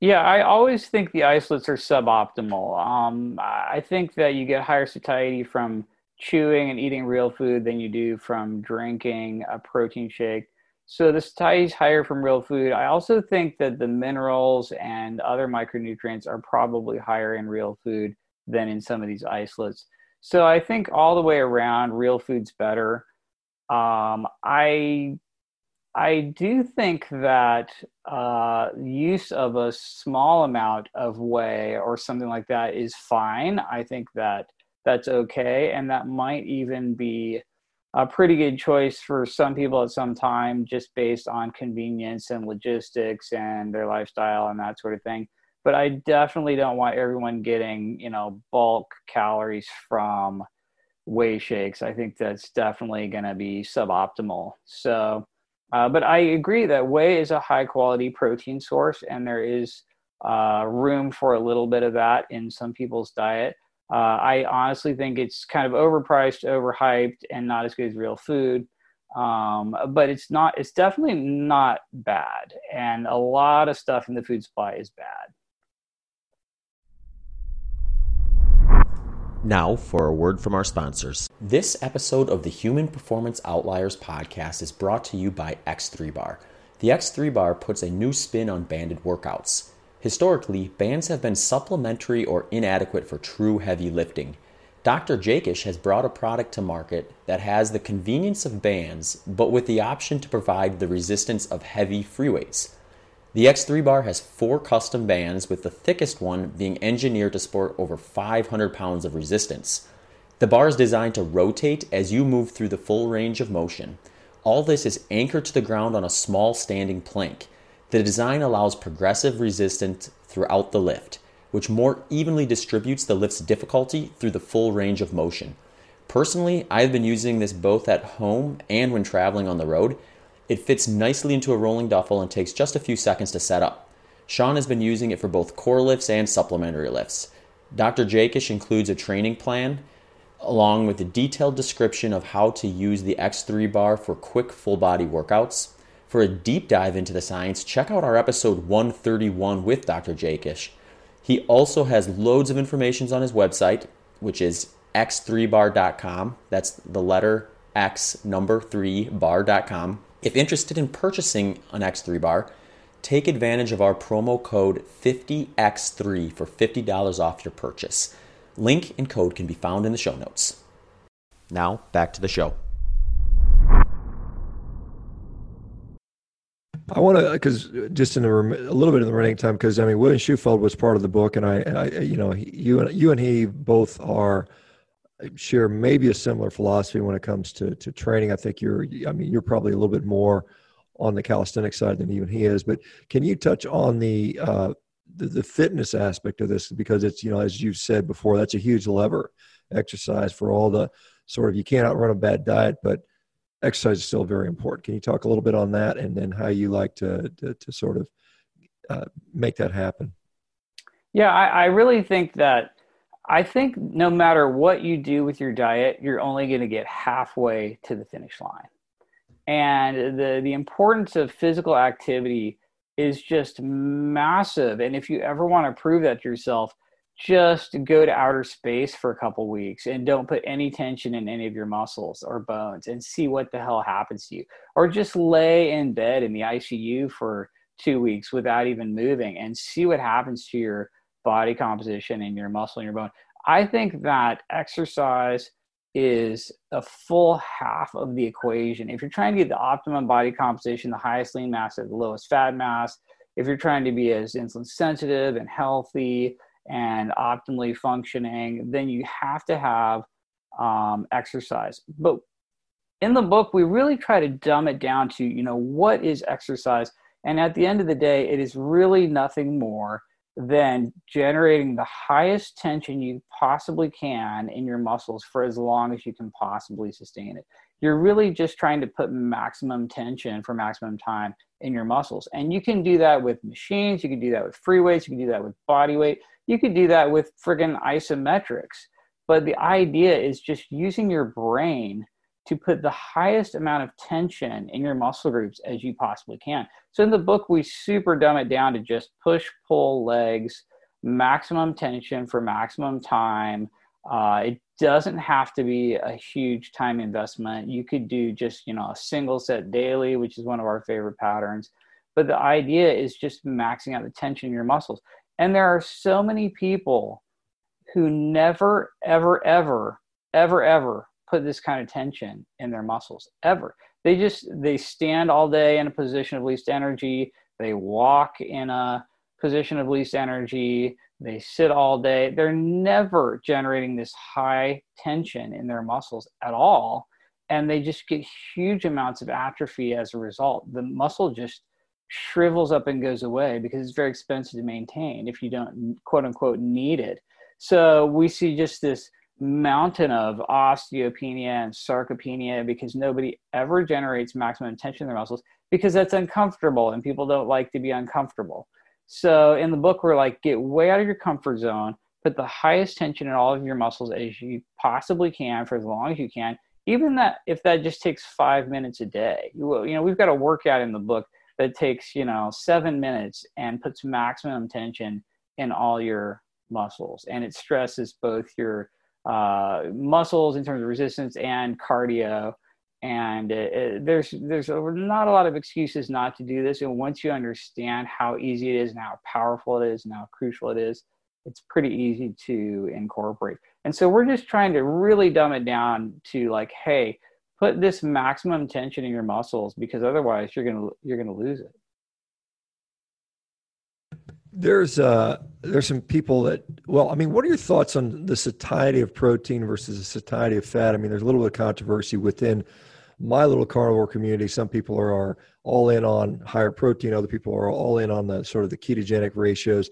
Yeah, I always think the isolates are suboptimal. Um, I think that you get higher satiety from chewing and eating real food than you do from drinking a protein shake. So the is higher from real food. I also think that the minerals and other micronutrients are probably higher in real food than in some of these isolates. So I think all the way around, real food's better. Um, I I do think that uh, use of a small amount of whey or something like that is fine. I think that that's okay, and that might even be a pretty good choice for some people at some time, just based on convenience and logistics and their lifestyle and that sort of thing. But I definitely don't want everyone getting, you know, bulk calories from whey shakes. I think that's definitely going to be suboptimal. So uh, but I agree that whey is a high quality protein source, and there is uh, room for a little bit of that in some people's diet. Uh, I honestly think it's kind of overpriced, overhyped, and not as good as real food. Um, but it's not. It's definitely not bad, and a lot of stuff in the food supply is bad. Now, for a word from our sponsors. This episode of the Human Performance Outliers podcast is brought to you by X3 Bar. The X3 Bar puts a new spin on banded workouts. Historically, bands have been supplementary or inadequate for true heavy lifting. Dr. Jaquish has brought a product to market that has the convenience of bands, but with the option to provide the resistance of heavy free weights. The X3 bar has four custom bands, with the thickest one being engineered to support over 500 pounds of resistance. The bar is designed to rotate as you move through the full range of motion. All this is anchored to the ground on a small standing plank. The design allows progressive resistance throughout the lift, which more evenly distributes the lift's difficulty through the full range of motion. Personally, I've been using this both at home and when traveling on the road, it fits nicely into a rolling duffel and takes just a few seconds to set up. Shawn has been using it for both core lifts and supplementary lifts. Dr. Jaquish includes a training plan along with a detailed description of how to use the X3 bar for quick full body workouts. For a deep dive into the science, check out our episode 131 with Dr. Jaquish. He also has loads of information on his website, which is x3bar.com. That's the letter X number 3 bar.com. If interested in purchasing an X3 bar, take advantage of our promo code 50X3 for $50 off your purchase. Link and code can be found in the show notes. Now, back to the show. I want to, because just in a, a, little bit of the running time, because I mean, William Shewfelt was part of the book, and I, I you know, he, you and you and he both are share maybe a similar philosophy when it comes to to training. I think you're, I mean, you're probably a little bit more on the calisthenic side than even he is. But can you touch on the uh, the, the fitness aspect of this because it's you know as you've said before, that's a huge lever exercise for all the sort of you can't outrun a bad diet, but exercise is still very important. Can you talk a little bit on that and then how you like to to, to sort of uh, make that happen? Yeah, I, I really think that I think no matter what you do with your diet, you're only going to get halfway to the finish line. And the, the importance of physical activity is just massive. And if you ever want to prove that to yourself, just go to outer space for a couple weeks and don't put any tension in any of your muscles or bones and see what the hell happens to you. Or just lay in bed in the ICU for two weeks without even moving and see what happens to your body composition and your muscle and your bone. I think that exercise is a full half of the equation. If you're trying to get the optimum body composition, the highest lean mass at the lowest fat mass, if you're trying to be as insulin sensitive and healthy and optimally functioning, then you have to have um, exercise. But in the book, we really try to dumb it down to, you know, what is exercise? And at the end of the day, it is really nothing more than generating the highest tension you possibly can in your muscles for as long as you can possibly sustain it. You're really just trying to put maximum tension for maximum time in your muscles. And you can do that with machines, you can do that with free weights, you can do that with body weight, you could do that with friggin' isometrics. But the idea is just using your brain to put the highest amount of tension in your muscle groups as you possibly can. So in the book, we super dumb it down to just push, pull, legs, maximum tension for maximum time. Uh, it doesn't have to be a huge time investment. You could do just, you know, a single set daily, which is one of our favorite patterns. But the idea is just maxing out the tension in your muscles. And there are so many people who never, ever, ever, ever, ever put this kind of tension in their muscles ever. They just they stand all day in a position of least energy. They walk in a position of least energy. They sit all day. They're never generating this high tension in their muscles at all. And they just get huge amounts of atrophy as a result. The muscle just shrivels up and goes away because it's very expensive to maintain if you don't quote unquote need it. So we see just this mountain of osteopenia and sarcopenia because nobody ever generates maximum tension in their muscles because that's uncomfortable and people don't like to be uncomfortable. So in the book, we're like, get way out of your comfort zone, put the highest tension in all of your muscles as you possibly can for as long as you can. Even that, if that just takes five minutes a day, you, you know, we've got a workout in the book that takes, you know, seven minutes and puts maximum tension in all your muscles. And it stresses both your uh, muscles in terms of resistance and cardio. And it, it, there's there's not a lot of excuses not to do this. And once you understand how easy it is and how powerful it is and how crucial it is, it's pretty easy to incorporate. And so we're just trying to really dumb it down to like, hey, put this maximum tension in your muscles because otherwise you're gonna you're gonna lose it. There's uh there's some people that well i mean what are your thoughts on the satiety of protein versus the satiety of fat? I mean there's a little bit of controversy within my little carnivore community. Some people are, are all in on higher protein. Other people are all in on the sort of the ketogenic ratios.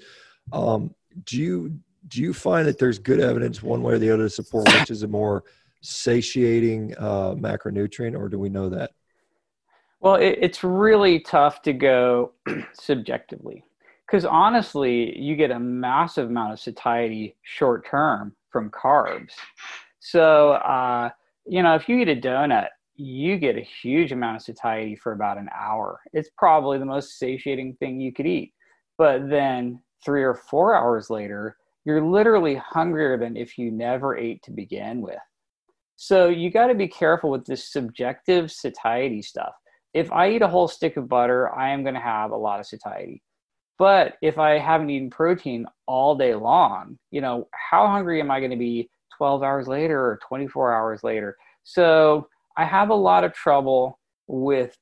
Um, do you do you find that there's good evidence one way or the other to support which is a more satiating uh, macronutrient or do we know that well it, it's really tough to go subjectively because honestly, you get a massive amount of satiety short term from carbs. So, uh, you know, if you eat a donut, you get a huge amount of satiety for about an hour. It's probably the most satiating thing you could eat. But then three or four hours later, you're literally hungrier than if you never ate to begin with. So you got to be careful with this subjective satiety stuff. If I eat a whole stick of butter, I am going to have a lot of satiety. But if I haven't eaten protein all day long, you know, how hungry am I going to be 12 hours later or 24 hours later? So I have a lot of trouble with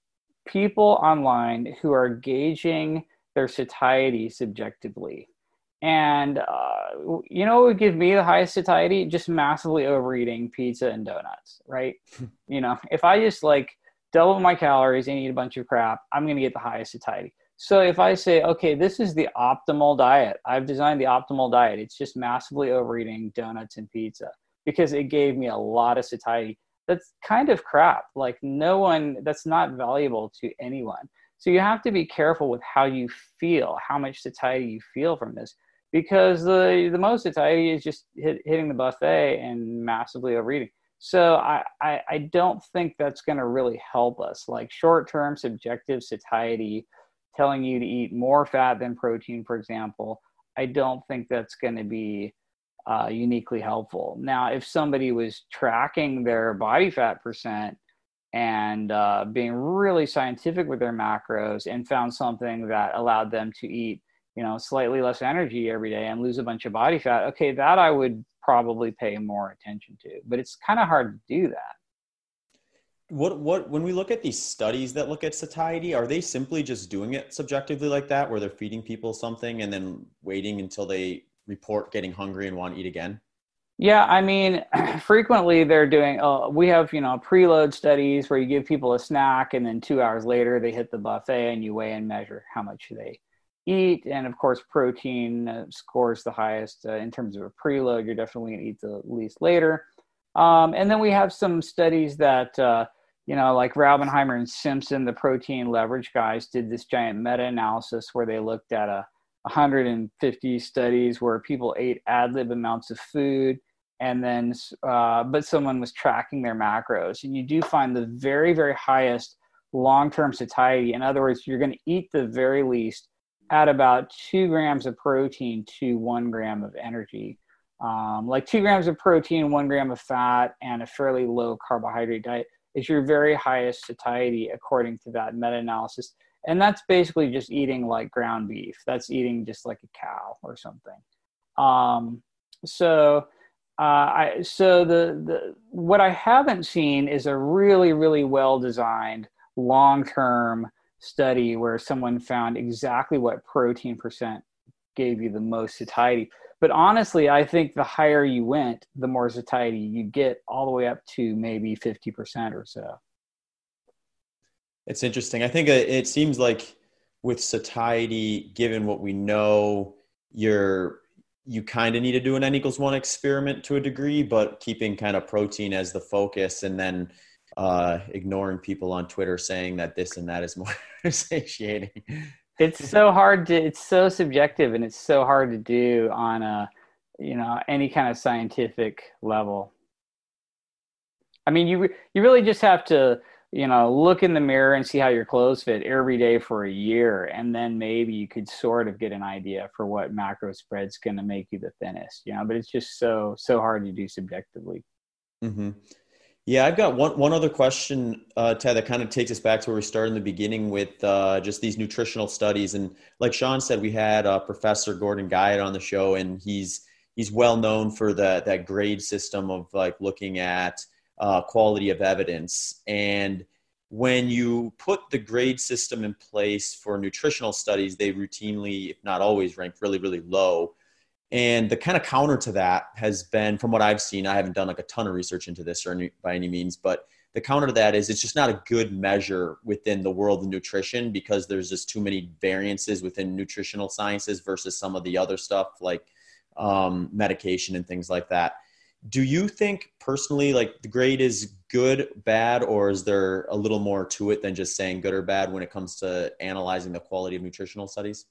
people online who are gauging their satiety subjectively. And, uh, you know, what would give me the highest satiety? Just massively overeating pizza and donuts, right? you know, if I just like double my calories and eat a bunch of crap, I'm going to get the highest satiety. So if I say, okay, this is the optimal diet, I've designed the optimal diet. It's just massively overeating donuts and pizza because it gave me a lot of satiety. That's kind of crap. Like no one, that's not valuable to anyone. So you have to be careful with how you feel, how much satiety you feel from this, because the the most satiety is just hit, hitting the buffet and massively overeating. So I, I, I don't think that's going to really help us. Like short term subjective satiety telling you to eat more fat than protein, for example, I don't think that's going to be uh, uniquely helpful. Now, if somebody was tracking their body fat percent and uh, being really scientific with their macros and found something that allowed them to eat, you know, slightly less energy every day and lose a bunch of body fat, okay, that I would probably pay more attention to. But it's kind of hard to do that what what when we look at these studies that look at satiety are they simply just doing it subjectively like that where they're feeding people something and then waiting until they report getting hungry and want to eat again yeah i mean frequently they're doing uh, we have you know preload studies where you give people a snack and then two hours later they hit the buffet and you weigh and measure how much they eat. And of course, protein uh, scores the highest uh, in terms of a preload. You're definitely going to eat the least later. Um, and then we have some studies that, uh, you know, like Raubenheimer and Simpson, the protein leverage guys, did this giant meta analysis where they looked at a 150 studies where people ate ad lib amounts of food and then uh, but someone was tracking their macros and you do find the very very highest long-term satiety in other words you're going to eat the very least at about two grams of protein to one gram of energy. Um, like two grams of protein one gram of fat and a fairly low carbohydrate diet is your very highest satiety according to that meta-analysis. And that's basically just eating like ground beef. That's eating just like a cow or something. Um, so uh, I, so the, the what I haven't seen is a really really well designed long term study where someone found exactly what protein percent gave you the most satiety. But honestly, I think the higher you went, the more satiety you get, all the way up to maybe fifty percent or so. It's interesting. I think uh, it seems like with satiety, given what we know, you're you kind of need to do an n equals one experiment to a degree, but keeping kind of protein as the focus and then uh, ignoring people on Twitter saying that this and that is more satiating. It's so hard to, it's so subjective and it's so hard to do on a, you know, any kind of scientific level. I mean, you, you really just have to, you know, look in the mirror and see how your clothes fit every day for a year. And then maybe you could sort of get an idea for what macro spread's going to make you the thinnest, you know, but it's just so, so hard to do subjectively. Mm-hmm. Yeah, I've got one, one other question, uh, Ted, that kind of takes us back to where we started in the beginning with uh, just these nutritional studies. And like Shawn said, we had uh, Professor Gordon Guyatt on the show, and he's he's well known for the, that grade system of like looking at uh, quality of evidence. And when you put the grade system in place for nutritional studies, they routinely, if not always, rank really, really low. And the kind of counter to that has been, from what I've seen, I haven't done like a ton of research into this or any, by any means, but the counter to that is it's just not a good measure within the world of nutrition because there's just too many variances within nutritional sciences versus some of the other stuff like um, medication and things like that. Do you think personally like the grade is good bad or is there a little more to it than just saying good or bad when it comes to analyzing the quality of nutritional studies?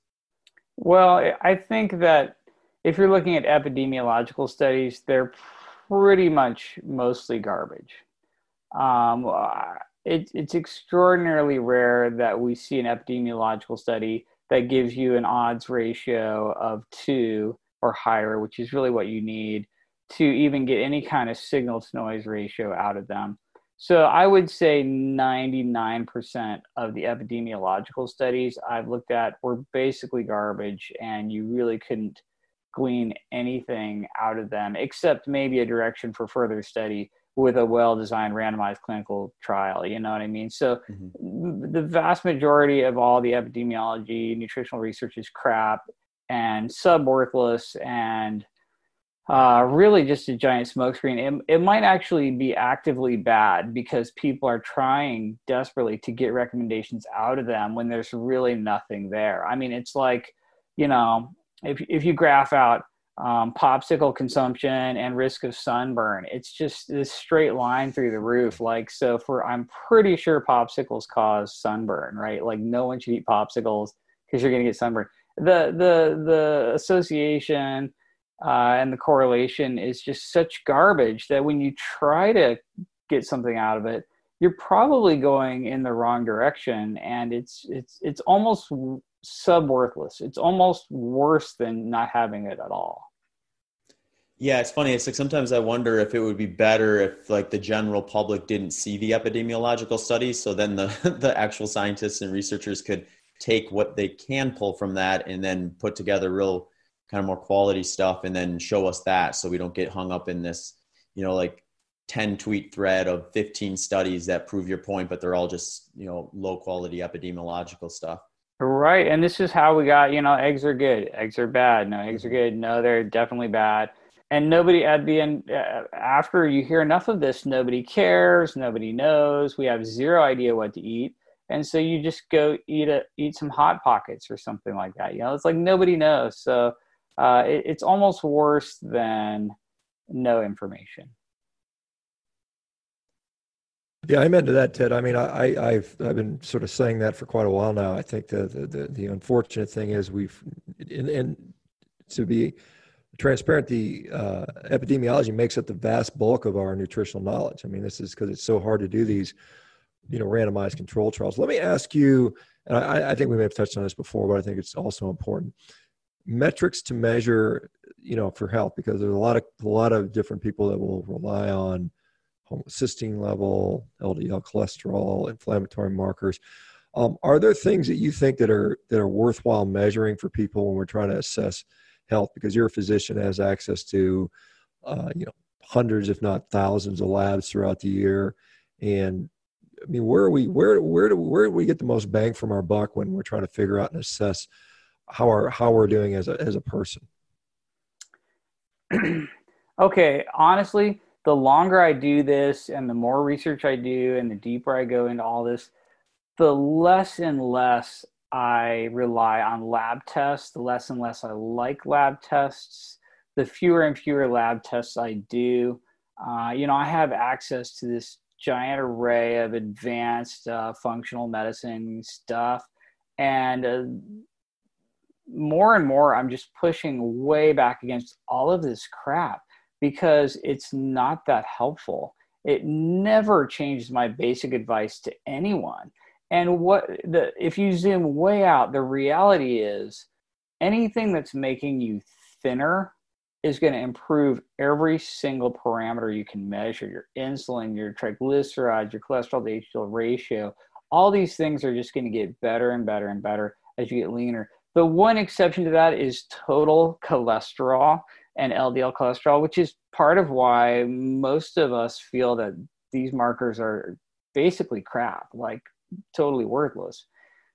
Well i think that if you're looking at epidemiological studies they're pretty much mostly garbage um, it, it's extraordinarily rare that we see an epidemiological study that gives you an odds ratio of two or higher which is really what you need to even get any kind of signal to noise ratio out of them. So I would say 99% of the epidemiological studies I've looked at were basically garbage, and you really couldn't glean anything out of them except maybe a direction for further study with a well designed randomized clinical trial. You know what I mean? So mm-hmm. the vast majority of all the epidemiology, nutritional research is crap and sub worthless and uh, really just a giant smokescreen. It, it might actually be actively bad because people are trying desperately to get recommendations out of them when there's really nothing there. I mean, it's like, you know, if, if you graph out um, popsicle consumption and risk of sunburn, it's just this straight line through the roof. Like, so for, I'm pretty sure popsicles cause sunburn, right? Like, no one should eat popsicles because you're going to get sunburn. The, the, the association, uh, and the correlation is just such garbage that when you try to get something out of it you're probably going in the wrong direction and it's it's it's almost sub worthless it's almost worse than not having it at all. Yeah it's funny. It's like sometimes i wonder if it would be better if like the general public didn't see the epidemiological studies so then the the actual scientists and researchers could take what they can pull from that and then put together real kind of more quality stuff and then show us that so we don't get hung up in this you know like 10 tweet thread of 15 studies that prove your point but they're all just you know low quality epidemiological stuff right and this is how we got you know eggs are good eggs are bad no eggs are good no they're definitely bad and nobody at the end uh, after you hear enough of this nobody cares nobody knows we have zero idea what to eat and so you just go eat a eat some hot pockets or something like that. You know, it's like nobody knows. So uh, it, it's almost worse than no information. Yeah, I'm into that, Ted. I mean, I, have I've been sort of saying that for quite a while now. I think the the, the, the unfortunate thing is we've and, and to be transparent, the uh, epidemiology makes up the vast bulk of our nutritional knowledge. I mean, this is because it's so hard to do these, you know, randomized control trials. Let me ask you, and I, I think we may have touched on this before, but I think it's also important. Metrics to measure, you know, for health, because there's a lot of a lot of different people that will rely on homocysteine level, LDL cholesterol, inflammatory markers. Um, are there things that you think that are that are worthwhile measuring for people when we're trying to assess health? Because your physician has access to, uh, you know, hundreds, if not thousands, of labs throughout the year. And I mean, where are we? Where where do where do we get the most bang from our buck when we're trying to figure out and assess how our how we're doing as a as a person? okay, honestly, the longer I do this and the more research I do and the deeper I go into all this, the less and less I rely on lab tests, the less and less I like lab tests, the fewer and fewer lab tests I do. Uh, you know, I have access to this giant array of advanced uh, functional medicine stuff. And uh, more and more, I'm just pushing way back against all of this crap because it's not that helpful. It never changes my basic advice to anyone. And what the if you zoom way out, the reality is anything that's making you thinner is going to improve every single parameter you can measure your insulin, your triglycerides, your cholesterol to HDL ratio. All these things are just going to get better and better and better as you get leaner. The one exception to that is total cholesterol and LDL cholesterol, which is part of why most of us feel that these markers are basically crap, like totally worthless.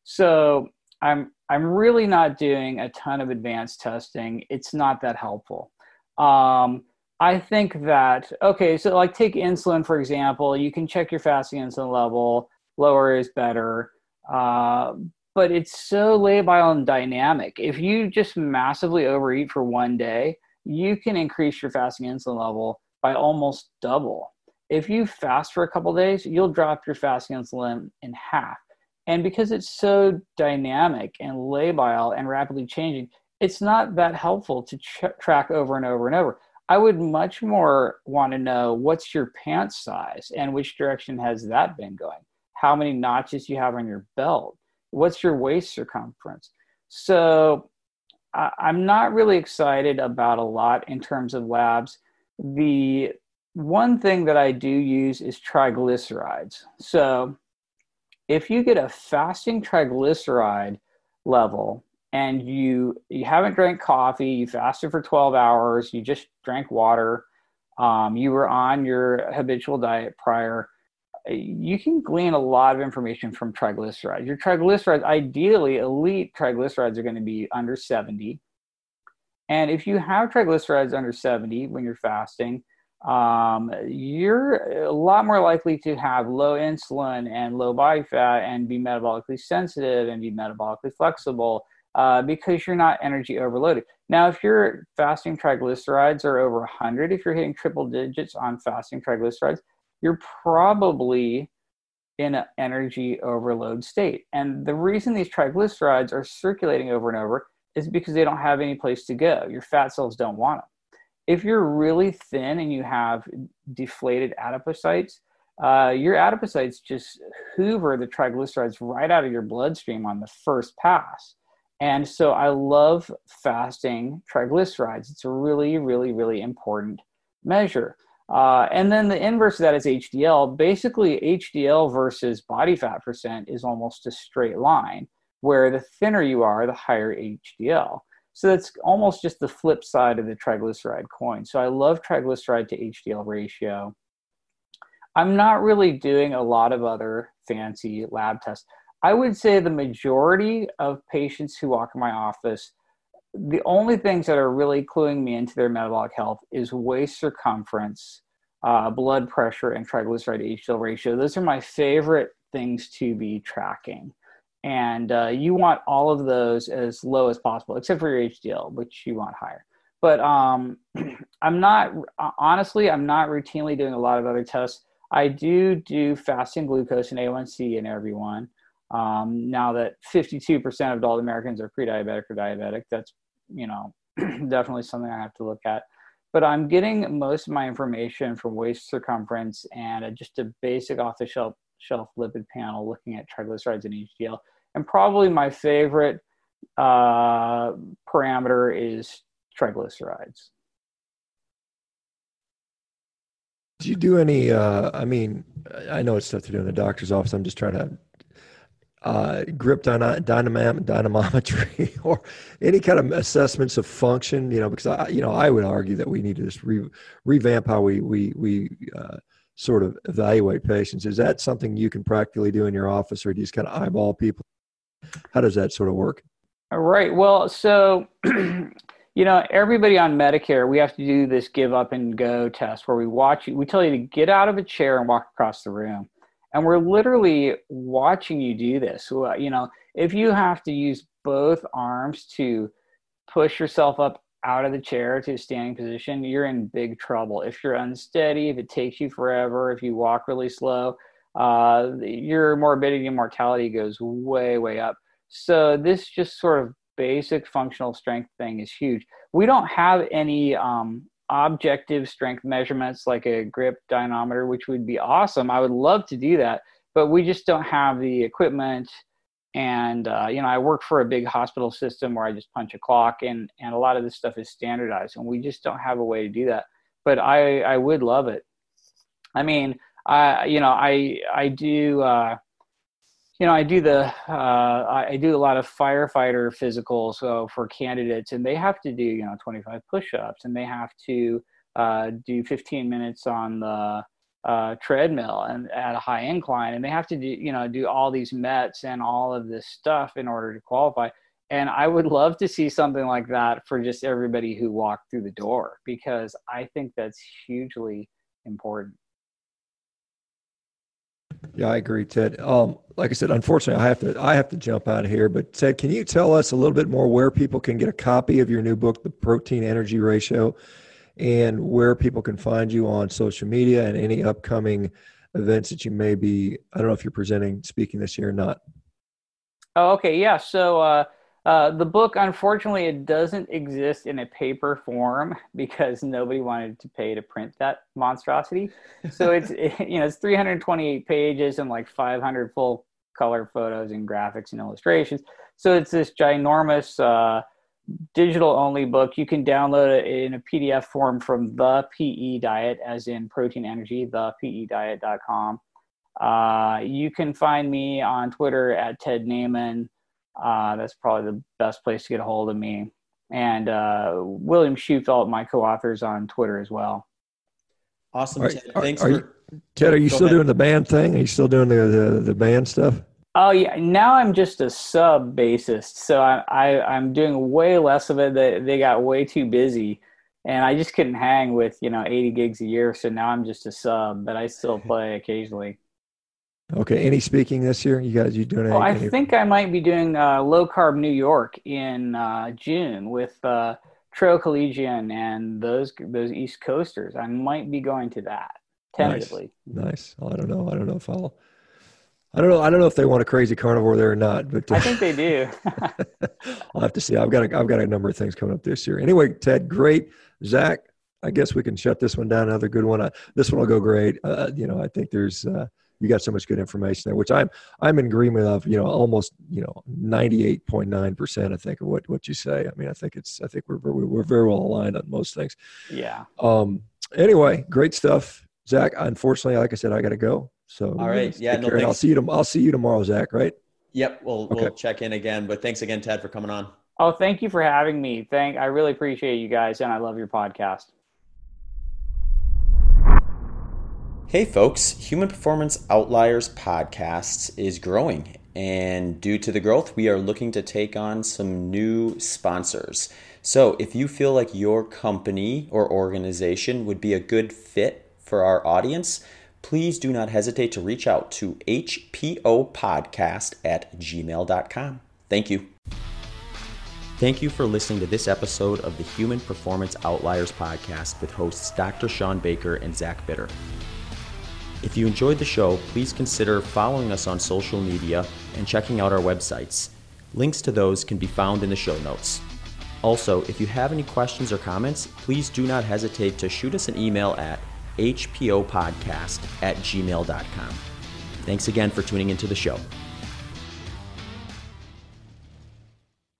So I'm I'm really not doing a ton of advanced testing. It's not that helpful. Um, I think that okay, so like take insulin for example. You can check your fasting insulin level. Lower is better. Uh, but it's so labile and dynamic. If you just massively overeat for one day, you can increase your fasting insulin level by almost double. If you fast for a couple days, you'll drop your fasting insulin in half. And because it's so dynamic and labile and rapidly changing, it's not that helpful to ch- track over and over and over. I would much more want to know what's your pants size and which direction has that been going? How many notches you have on your belt? What's your waist circumference? So I, I'm not really excited about a lot in terms of labs. The one thing that I do use is triglycerides. So if you get a fasting triglyceride level and you you haven't drank coffee, you fasted for 12 hours, you just drank water, um, you were on your habitual diet prior, you can glean a lot of information from triglycerides. Your triglycerides, ideally, elite triglycerides are going to be under 70. And if you have triglycerides under 70 when you're fasting, um, you're a lot more likely to have low insulin and low body fat and be metabolically sensitive and be metabolically flexible uh, because you're not energy overloaded. Now, if your fasting triglycerides are over 100, if you're hitting triple digits on fasting triglycerides, you're probably in an energy overload state. And the reason these triglycerides are circulating over and over is because they don't have any place to go. Your fat cells don't want them. If you're really thin and you have deflated adipocytes, uh, your adipocytes just hoover the triglycerides right out of your bloodstream on the first pass. And so I love fasting triglycerides. It's a really, really, really important measure. Uh, and then the inverse of that is HDL. Basically, HDL versus body fat percent is almost a straight line, where the thinner you are, the higher HDL. So that's almost just the flip side of the triglyceride coin. So I love triglyceride to HDL ratio. I'm not really doing a lot of other fancy lab tests. I would say the majority of patients who walk in my office, the only things that are really cluing me into their metabolic health is waist circumference, uh, blood pressure, and triglyceride HDL ratio. Those are my favorite things to be tracking. And uh, you want all of those as low as possible, except for your HDL, which you want higher. But um, I'm not, honestly, I'm not routinely doing a lot of other tests. I do do fasting glucose and A1C in everyone. Um, now that 52% of adult Americans are pre-diabetic or diabetic, that's, you know, definitely something I have to look at but I'm getting most of my information from waist circumference and just a basic off the shelf shelf lipid panel looking at triglycerides and HDL. And probably my favorite uh, parameter is triglycerides. Do you do any? Uh, I mean, I know it's stuff to do in the doctor's office. I'm just trying to uh, grip dyna- dynam- dynamometry or any kind of assessments of function you know because i you know i would argue that we need to just re- revamp how we we we uh, sort of evaluate patients. Is that something you can practically do in your office or do you just kind of eyeball people? How does that sort of work? All right. Well so you know everybody on medicare we have to do this get up and go test where we watch you we tell you to get out of a chair and walk across the room and we're literally watching you do this. Uh, you know if you have to use both arms to push yourself up out of the chair to a standing position you're in big trouble. If you're unsteady if it takes you forever if you walk really slow uh, your morbidity and mortality goes way way up. So this just sort of basic functional strength thing is huge. We don't have any um, objective strength measurements like a grip dynamometer, which would be awesome. I would love to do that, but we just don't have the equipment. And uh, you know, I work for a big hospital system where I just punch a clock, and and a lot of this stuff is standardized, and we just don't have a way to do that. But I I would love it. I mean, I you know I I do. Uh, you know, I do the uh, I do a lot of firefighter physicals so for candidates, and they have to do you know 25 push-ups, and they have to uh, do 15 minutes on the uh, treadmill and at a high incline, and they have to do you know do all these METs and all of this stuff in order to qualify. And I would love to see something like that for just everybody who walked through the door because I think that's hugely important. Yeah, I agree, Ted. Um, like I said, unfortunately, I have to I have to jump out of here. But Ted, can you tell us a little bit more where people can get a copy of your new book, The Protein Energy Ratio, and where people can find you on social media and any upcoming events that you may be? I don't know if you're presenting, speaking this year or not. Oh, okay, yeah. So uh, uh, the book, unfortunately, it doesn't exist in a paper form because nobody wanted to pay to print that monstrosity. So it's it, you know it's 328 pages and like 500 full color photos and graphics and illustrations. So it's this ginormous uh, digital only book. You can download it in a PDF form from the PE Diet, as in protein energy, thepediet.com. Uh, you can find me on Twitter at Ted Naiman. Uh, that's probably the best place to get a hold of me. And uh, William Shewfelt, my co-authors on Twitter as well. Awesome, Ted. Thanks. Are, are for, you, Ted, are you still ahead. doing the band thing? Are you still doing the, the, the band stuff? Oh yeah, now I'm just a sub bassist, so I, I am doing way less of it. They they got way too busy, and I just couldn't hang with you know 80 gigs a year. So now I'm just a sub, but I still play occasionally. Okay. Any speaking this year? You guys, you doing? Any, oh, I any... think I might be doing uh, low carb New York in uh, June with uh, Tro Kalayjian and those those East Coasters. I might be going to that tentatively. Nice. nice. Well, I don't know. I don't know if I'll. I don't know. I don't know if they want a crazy carnivore there or not, but uh, I think they do. I'll have to see. I've got a, I've got a number of things coming up this year. Anyway, Ted, great. Zach, I guess we can shut this one down. Another good one. Uh, this one will go great. Uh, you know, I think there's uh, you got so much good information there, which I'm I'm in agreement of. You know, almost you know 98.9 percent. I think of what what you say. I mean, I think it's I think we're we're very well aligned on most things. Yeah. Um. Anyway, great stuff, Zach. Unfortunately, like I said, I got to go. So all right, yeah. No, I'll see you. To, I'll see you tomorrow, Zach. Right. Yep. We'll okay. we'll check in again. But thanks again, Ted, for coming on. Oh, thank you for having me. Thank. I really appreciate you guys, and I love your podcast. Hey folks, Human Performance Outliers podcast is growing, and due to the growth, we are looking to take on some new sponsors. So, if you feel like your company or organization would be a good fit for our audience, please do not hesitate to reach out to hpopodcast at gmail.com. Thank you. Thank you for listening to this episode of the Human Performance Outliers podcast with hosts Dr. Shawn Baker and Zach Bitter. If you enjoyed the show, please consider following us on social media and checking out our websites. Links to those can be found in the show notes. Also, if you have any questions or comments, please do not hesitate to shoot us an email at hpopodcast at gmail.com. Thanks again for tuning into the show.